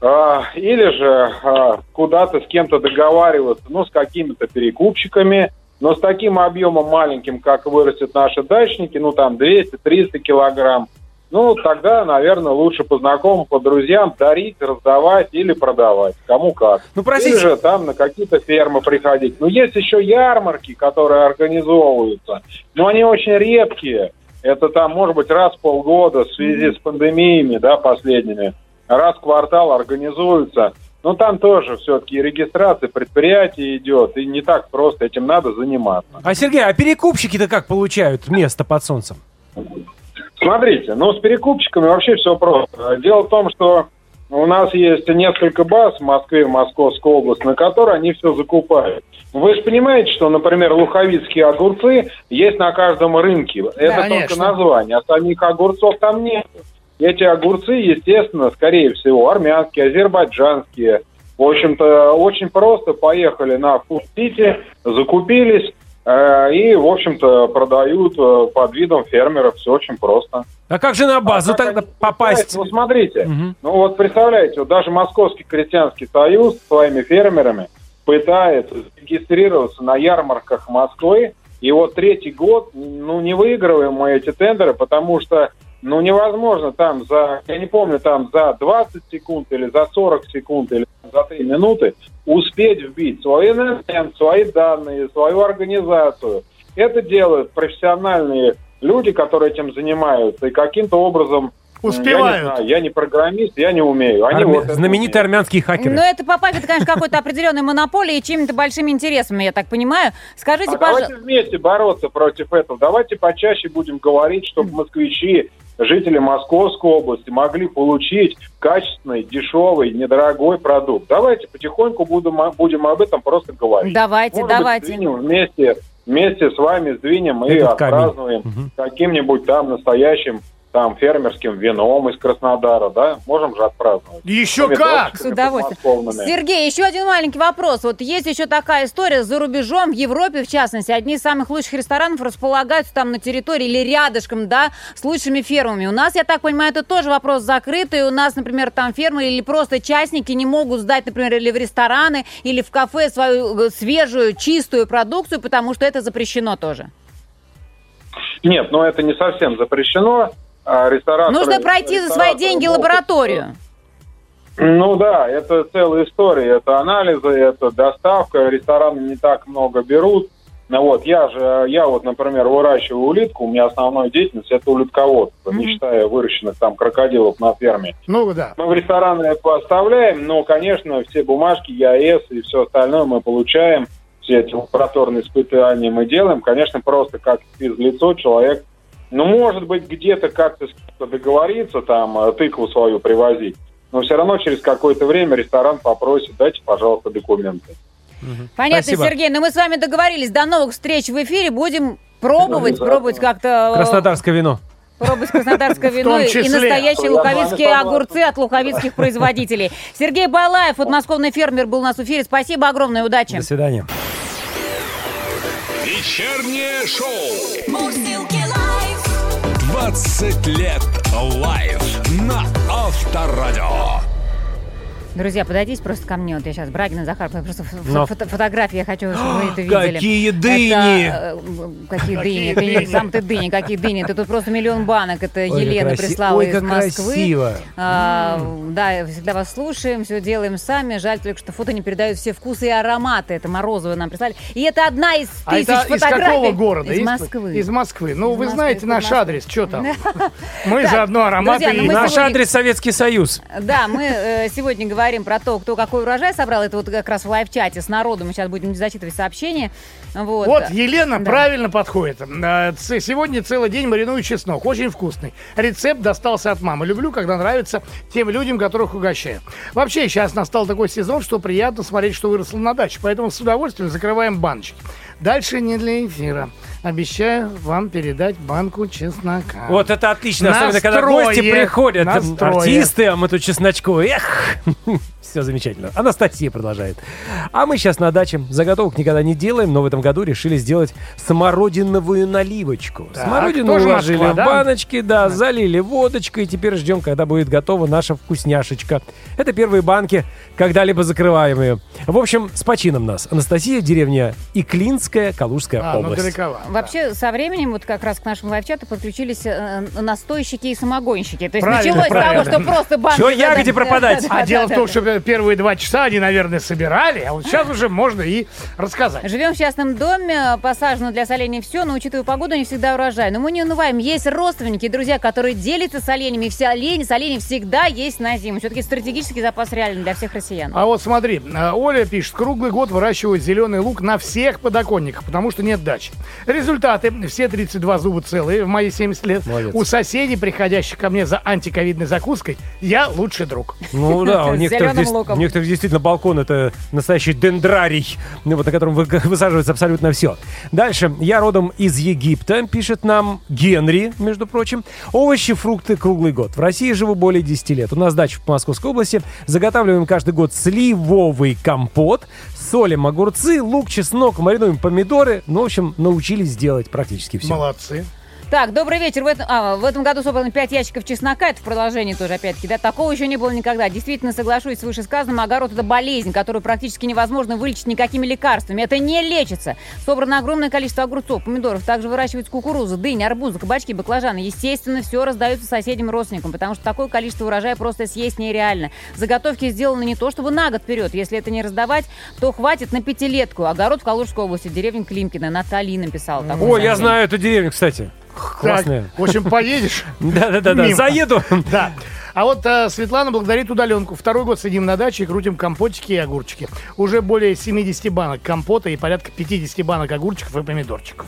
[SPEAKER 9] а, или же а, куда-то с кем-то договариваться, ну, с какими-то перекупщиками, но с таким объемом маленьким, как вырастет наши дачники, ну, там 200-300 килограмм, ну, тогда, наверное, лучше по знакомым, по друзьям дарить, раздавать или продавать. Кому как.
[SPEAKER 3] Ну, простите.
[SPEAKER 9] Или же там на какие-то фермы приходить. Но есть еще ярмарки, которые организовываются. Но они очень редкие. Это там, может быть, раз в полгода в связи с пандемиями, да, последними. Раз в квартал организуются. Но там тоже все-таки регистрация предприятий идет, и не так просто этим надо заниматься.
[SPEAKER 3] А, Сергей, а перекупщики-то как получают место под солнцем?
[SPEAKER 9] Смотрите, ну с перекупщиками вообще все просто. Дело в том, что у нас есть несколько баз в Москве, в Московской области, на которые они все закупают. Вы же понимаете, что, например, луховицкие огурцы есть на каждом рынке. Это
[SPEAKER 4] конечно.
[SPEAKER 9] только название, а самих огурцов там нет. Эти огурцы, естественно, скорее всего, армянские, азербайджанские. В общем-то, очень просто поехали на Фуд-Сити, закупились, э, и, в общем-то, продают э, под видом фермеров. Все очень просто.
[SPEAKER 3] А как же на базу
[SPEAKER 9] А
[SPEAKER 3] тогда попасть?
[SPEAKER 9] Ну, смотрите,
[SPEAKER 3] Мгм.
[SPEAKER 9] ну вот представляете, вот даже Московский крестьянский союз со своими фермерами пытается регистрироваться на ярмарках Москвы, и вот третий год, ну, не выигрываем мы эти тендеры, потому что, ну, невозможно там за, я не помню, там за 20 секунд или за 40 секунд или за 3 минуты успеть вбить свой ННН, свои данные, свою организацию. Это делают профессиональные люди, которые этим занимаются, и каким-то образом м, Я не,
[SPEAKER 4] Успевают.
[SPEAKER 9] знаю, я не программист, я не умею. Они
[SPEAKER 3] Армя-
[SPEAKER 9] вот
[SPEAKER 3] Знаменитые
[SPEAKER 9] умеют.
[SPEAKER 3] армянские хакеры.
[SPEAKER 5] Но это попахивает, конечно, какой-то определенной монополией и чьими-то большими интересами, я так понимаю. Скажите,
[SPEAKER 9] А
[SPEAKER 5] пожалуйста...
[SPEAKER 9] давайте вместе бороться против этого. Давайте почаще будем говорить, чтобы москвичи, жители Московской области могли получить качественный, дешевый, недорогой продукт. Давайте потихоньку будем, будем об этом просто говорить.
[SPEAKER 5] Давайте,
[SPEAKER 9] Может быть,
[SPEAKER 5] давайте.
[SPEAKER 9] сдвинем вместе, вместе с вами сдвинем и
[SPEAKER 3] Этот камень.
[SPEAKER 9] отпразднуем
[SPEAKER 3] Мгм.
[SPEAKER 9] каким-нибудь там настоящим там фермерским вином из Краснодара, да? Можем же отпраздновать.
[SPEAKER 4] Еще как!
[SPEAKER 5] С удовольствием. Сергей, еще один маленький вопрос. Вот есть еще такая история за рубежом, в Европе в частности. Одни из самых лучших ресторанов располагаются там на территории или рядышком, да, с лучшими фермами. У нас, я так понимаю, это тоже вопрос закрытый. У нас, например, там фермы или просто частники не могут сдать, например, или в рестораны, или в кафе свою э, свежую, чистую продукцию, потому что это запрещено тоже.
[SPEAKER 9] Нет, но это не совсем запрещено. А, Рестораторы-
[SPEAKER 5] Нужно пройти за свои деньги
[SPEAKER 9] могут,
[SPEAKER 5] лабораторию.
[SPEAKER 9] Ну да, это целая история. Это анализы, это доставка. Рестораны не так много берут. Ну вот, я же, я вот, например, выращиваю улитку, у меня основная деятельность это улитководство, не
[SPEAKER 5] Мгм.
[SPEAKER 9] считая выращенных там крокодилов на ферме.
[SPEAKER 4] Ну да.
[SPEAKER 9] Мы в рестораны поставляем, но, конечно, все бумажки, ЯЭС и все остальное мы получаем, все эти лабораторные испытания мы делаем. Конечно, просто как физлицо человек, ну, может быть, где-то как-то договориться, там, э, тыкву свою привозить, но все равно через какое-то время ресторан попросит, дайте, пожалуйста, документы.
[SPEAKER 5] Понятно,
[SPEAKER 3] Спасибо.
[SPEAKER 5] Сергей, но мы с вами договорились. До новых встреч в эфире. Будем пробовать,
[SPEAKER 9] Обязательно.
[SPEAKER 5] пробовать как-то... э,
[SPEAKER 3] Краснодарское вино.
[SPEAKER 5] Пробовать краснодарское вино и настоящие луковицкие огурцы от луковицких производителей. Сергей Балаев, подмосковный фермер, был у нас в эфире. Спасибо огромное, удачи.
[SPEAKER 3] До свидания.
[SPEAKER 1] Вечернее шоу.
[SPEAKER 2] Мурзилки лайф.
[SPEAKER 1] 20 лет лайф на Авторадио.
[SPEAKER 5] Друзья, подойдите просто ко мне. Вот я сейчас Брагина, Захар, просто фо-
[SPEAKER 3] Но.
[SPEAKER 5] фото- фотографии я хочу, чтобы вы это видели.
[SPEAKER 3] Какие
[SPEAKER 5] Это,
[SPEAKER 3] дыни!
[SPEAKER 5] э, какие
[SPEAKER 4] Какие
[SPEAKER 5] дыни? Ты
[SPEAKER 4] дыни?
[SPEAKER 5] сам ты дыни, какие дыни? Ты тут просто миллион банок. Это
[SPEAKER 3] Ой,
[SPEAKER 5] Елена
[SPEAKER 3] краси-
[SPEAKER 5] прислала
[SPEAKER 3] Ой,
[SPEAKER 5] из Москвы.
[SPEAKER 3] красиво.
[SPEAKER 5] А, да, всегда вас слушаем, все делаем сами. Жаль только, что фото не передают все вкусы и ароматы. Это Морозовы нам прислали. И это одна из
[SPEAKER 4] А
[SPEAKER 5] тысяч
[SPEAKER 4] это из
[SPEAKER 5] фотографий.
[SPEAKER 4] какого города?
[SPEAKER 5] Из Москвы.
[SPEAKER 4] Из Москвы. Ну,
[SPEAKER 5] Из
[SPEAKER 4] вы
[SPEAKER 5] Москвы,
[SPEAKER 4] знаете
[SPEAKER 5] из
[SPEAKER 4] наш
[SPEAKER 5] Москвы.
[SPEAKER 4] адрес. Что там? Мы заодно ароматы
[SPEAKER 5] ну
[SPEAKER 3] Наш адрес Советский Союз.
[SPEAKER 5] Да, мы э, сегодня говорим про то, кто какой урожай собрал. Это вот как раз в лайв-чате с народом. Мы сейчас будем зачитывать сообщения. Вот.
[SPEAKER 4] Вот, Елена
[SPEAKER 5] Да.
[SPEAKER 4] правильно подходит. А, Сегодня целый день мариную чеснок. Очень вкусный. Рецепт достался от мамы. Люблю, когда нравится тем людям, которых угощаю. Вообще, сейчас настал такой сезон, что приятно смотреть, что выросло на даче. Поэтому с удовольствием закрываем баночки. Дальше не для эфира. Обещаю вам передать банку чеснока.
[SPEAKER 3] Вот это отлично, особенно когда
[SPEAKER 4] Настроек,
[SPEAKER 3] гости приходят,
[SPEAKER 4] настроек.
[SPEAKER 3] артисты, а мы тут чесночку. Эх! Все замечательно. Анастасия продолжает. А мы сейчас на даче. Заготовок никогда не делаем, но в этом году решили сделать смородиновую наливочку.
[SPEAKER 4] Так,
[SPEAKER 3] Смородину уложили
[SPEAKER 4] Москва,
[SPEAKER 3] в
[SPEAKER 4] да?
[SPEAKER 3] баночки, да, залили водочкой, и теперь ждем, когда будет готова наша вкусняшечка. Это первые банки, когда-либо закрываемые. В общем, с почином нас. Анастасия, деревня Иклинская, Калужская
[SPEAKER 4] А, ну
[SPEAKER 3] область.
[SPEAKER 4] далековато.
[SPEAKER 5] Вообще, со временем, вот как раз к нашему лайфчату подключились э, настойщики и самогонщики. То есть
[SPEAKER 4] Правильно,
[SPEAKER 5] началось с
[SPEAKER 4] правильно.
[SPEAKER 5] того, что просто банки...
[SPEAKER 3] Чё ягоде
[SPEAKER 5] Да,
[SPEAKER 3] пропадать?
[SPEAKER 5] да,
[SPEAKER 4] А
[SPEAKER 5] да,
[SPEAKER 4] дело
[SPEAKER 5] да,
[SPEAKER 4] в том,
[SPEAKER 5] да.
[SPEAKER 4] что первые два часа они, наверное, собирали, а вот сейчас уже можно и рассказать.
[SPEAKER 5] Живем в частном доме, посажено для солений все, но учитывая погоду, не всегда урожай. Но мы не унываем. Есть родственники, друзья, которые делятся соленьями. И все олени, соленья всегда есть на зиму. Все-таки стратегический запас реально для всех россиян.
[SPEAKER 4] А вот смотри, э, Оля пишет, круглый год выращивают зеленый лук на всех подоконниках, потому что нет дачи. Результаты. Все 32 зуба целые в мои 70 лет.
[SPEAKER 3] Молодец.
[SPEAKER 4] У соседей, приходящих ко мне за антиковидной закуской, я лучший друг.
[SPEAKER 3] Ну да, у
[SPEAKER 5] С
[SPEAKER 3] некоторых,
[SPEAKER 5] луком.
[SPEAKER 3] у некоторых действительно балкон это настоящий дендрарий, ну, вот, на котором вы- высаживается абсолютно все. Дальше. Я родом из Египта, пишет нам Генри, между прочим. Овощи, фрукты круглый год. В России живу более 10 лет. У нас дача в Московской области. Заготавливаем каждый год сливовый компот, солим огурцы, лук, чеснок, маринуем помидоры. Ну, в общем, научились делать практически все.
[SPEAKER 4] Молодцы.
[SPEAKER 5] Так, добрый вечер. В этом, а, в этом году собрано 5 ящиков чеснока. Это в продолжении тоже, опять-таки. Да, такого еще не было никогда. Действительно, соглашусь с вышесказанным. Огород – это болезнь, которую практически невозможно вылечить никакими лекарствами. Это не лечится. Собрано огромное количество огурцов, помидоров. Также выращивается кукуруза, дыни, арбузы, кабачки, баклажаны. Естественно, все раздается соседям и родственникам, потому что такое количество урожая просто съесть нереально. Заготовки сделаны не то чтобы на год вперед. Если это не раздавать, то хватит на пятилетку. Огород в Калужской области, деревня Климкина. Натали написала.
[SPEAKER 3] Ой, я знаю эту деревню, кстати. Классная.
[SPEAKER 4] Так, в общем, поедешь.
[SPEAKER 3] Да-да-да, заеду.
[SPEAKER 4] Да. А вот э, Светлана благодарит удаленку. Второй год сидим на даче и крутим компотики и огурчики. Уже более 70 банок компота и порядка 50 банок огурчиков и помидорчиков.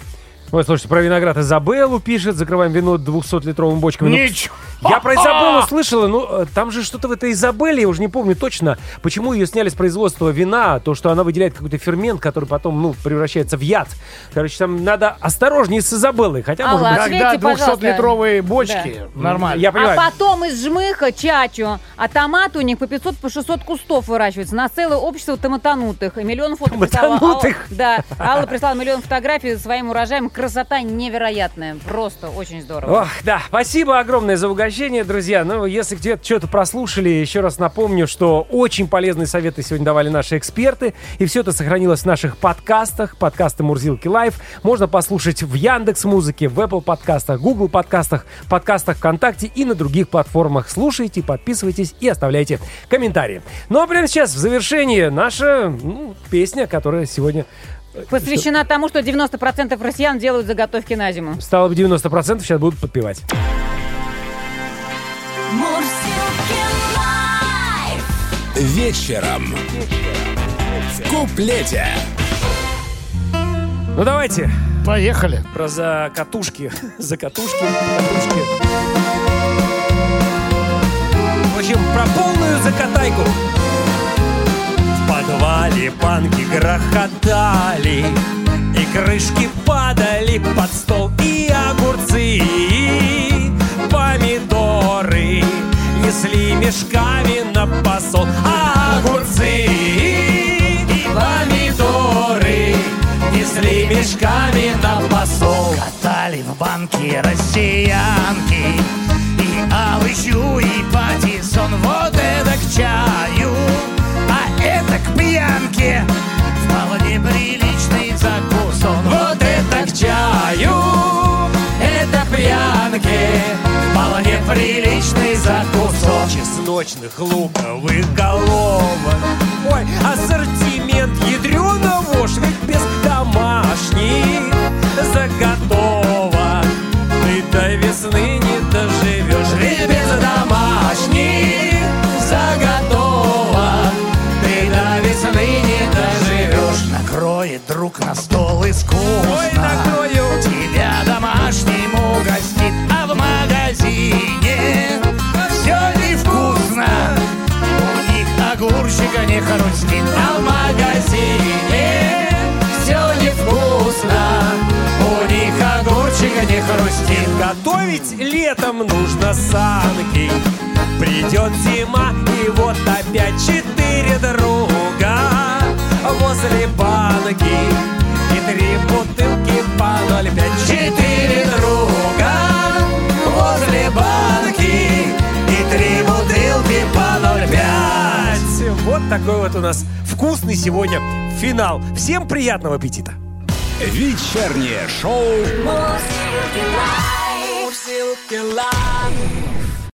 [SPEAKER 3] Ой, слушайте, про виноград Изабеллу пишет, закрываем вино 200-литровым бочками. Ну,
[SPEAKER 4] Ничего.
[SPEAKER 3] Я про Изабеллу слышала, ну, э, там же что-то в этой Изабелле, я уже не помню точно, почему ее сняли с производства вина, то, что она выделяет какой-то фермент, который потом, ну, превращается в яд. Короче, там надо осторожнее с Изабеллой, хотя,
[SPEAKER 5] Алла,
[SPEAKER 3] может быть...
[SPEAKER 5] Ответьте,
[SPEAKER 4] Когда
[SPEAKER 5] пожалуйста.
[SPEAKER 4] 200-литровые бочки, нормально.
[SPEAKER 3] Я понимаю.
[SPEAKER 5] А потом из жмыха чачу. А томат у них по 500, по 600 кустов выращивается. На целое общество томатанутых. И миллион фото прислала
[SPEAKER 3] Томатанутых?
[SPEAKER 5] Алла- Да. Алла прислала миллион фотографий своим урожаем. Красота невероятная. Просто очень здорово.
[SPEAKER 3] Ох, да, спасибо огромное за угощение, друзья. Ну, если где-то что-то прослушали, еще раз напомню, что очень полезные советы сегодня давали наши эксперты. И все это сохранилось в наших подкастах, подкасты Мурзилки Лайв. Можно послушать в Яндекс Музыке, в Apple подкастах, Google подкастах, подкастах ВКонтакте и на других платформах. Слушайте, подписывайтесь и оставляйте комментарии. Ну, а прямо сейчас в завершении наша ну, песня, которая сегодня
[SPEAKER 5] Посвящена тому, что 90% россиян делают заготовки на зиму.
[SPEAKER 3] стала бы 90%, сейчас будут подпевать.
[SPEAKER 1] Вечером. В куплете.
[SPEAKER 3] Ну, давайте
[SPEAKER 4] Поехали.
[SPEAKER 3] про закатушки. Закатушки, катушки. В общем, про полную закатайку. Подвале банки грохотали, и крышки падали под стол, и огурцы, и помидоры несли мешками на посол. А огурцы и помидоры несли мешками на посол.
[SPEAKER 4] Катали в банке россиянки И алычу, и патиссон Вот это к чаю это к пьянке. Вполне приличный закусон
[SPEAKER 3] Вот это к чаю, это пьянки, вполне приличный закусок чесночных луковых головок. Ой, ассортимент ядреного ведь без домашних заготовок. Ты до весны
[SPEAKER 4] Друг на стол искусно
[SPEAKER 3] Ой, накрою.
[SPEAKER 4] Тебя домашним угостит А в магазине все невкусно. У них огурчика не хрустит А в магазине
[SPEAKER 3] все невкусно. У них огурчика не хрустит. Готовить летом нужно санки. Придет зима, и вот опять четыре друга Возле банки и три бутылки по 0,5 Четыре друга возле банки И три бутылки по 0,5 Вот такой вот у нас вкусный сегодня финал Всем приятного аппетита!
[SPEAKER 1] Вечернее шоу
[SPEAKER 2] Мурзилки лайф.
[SPEAKER 3] Мурзилки лайф.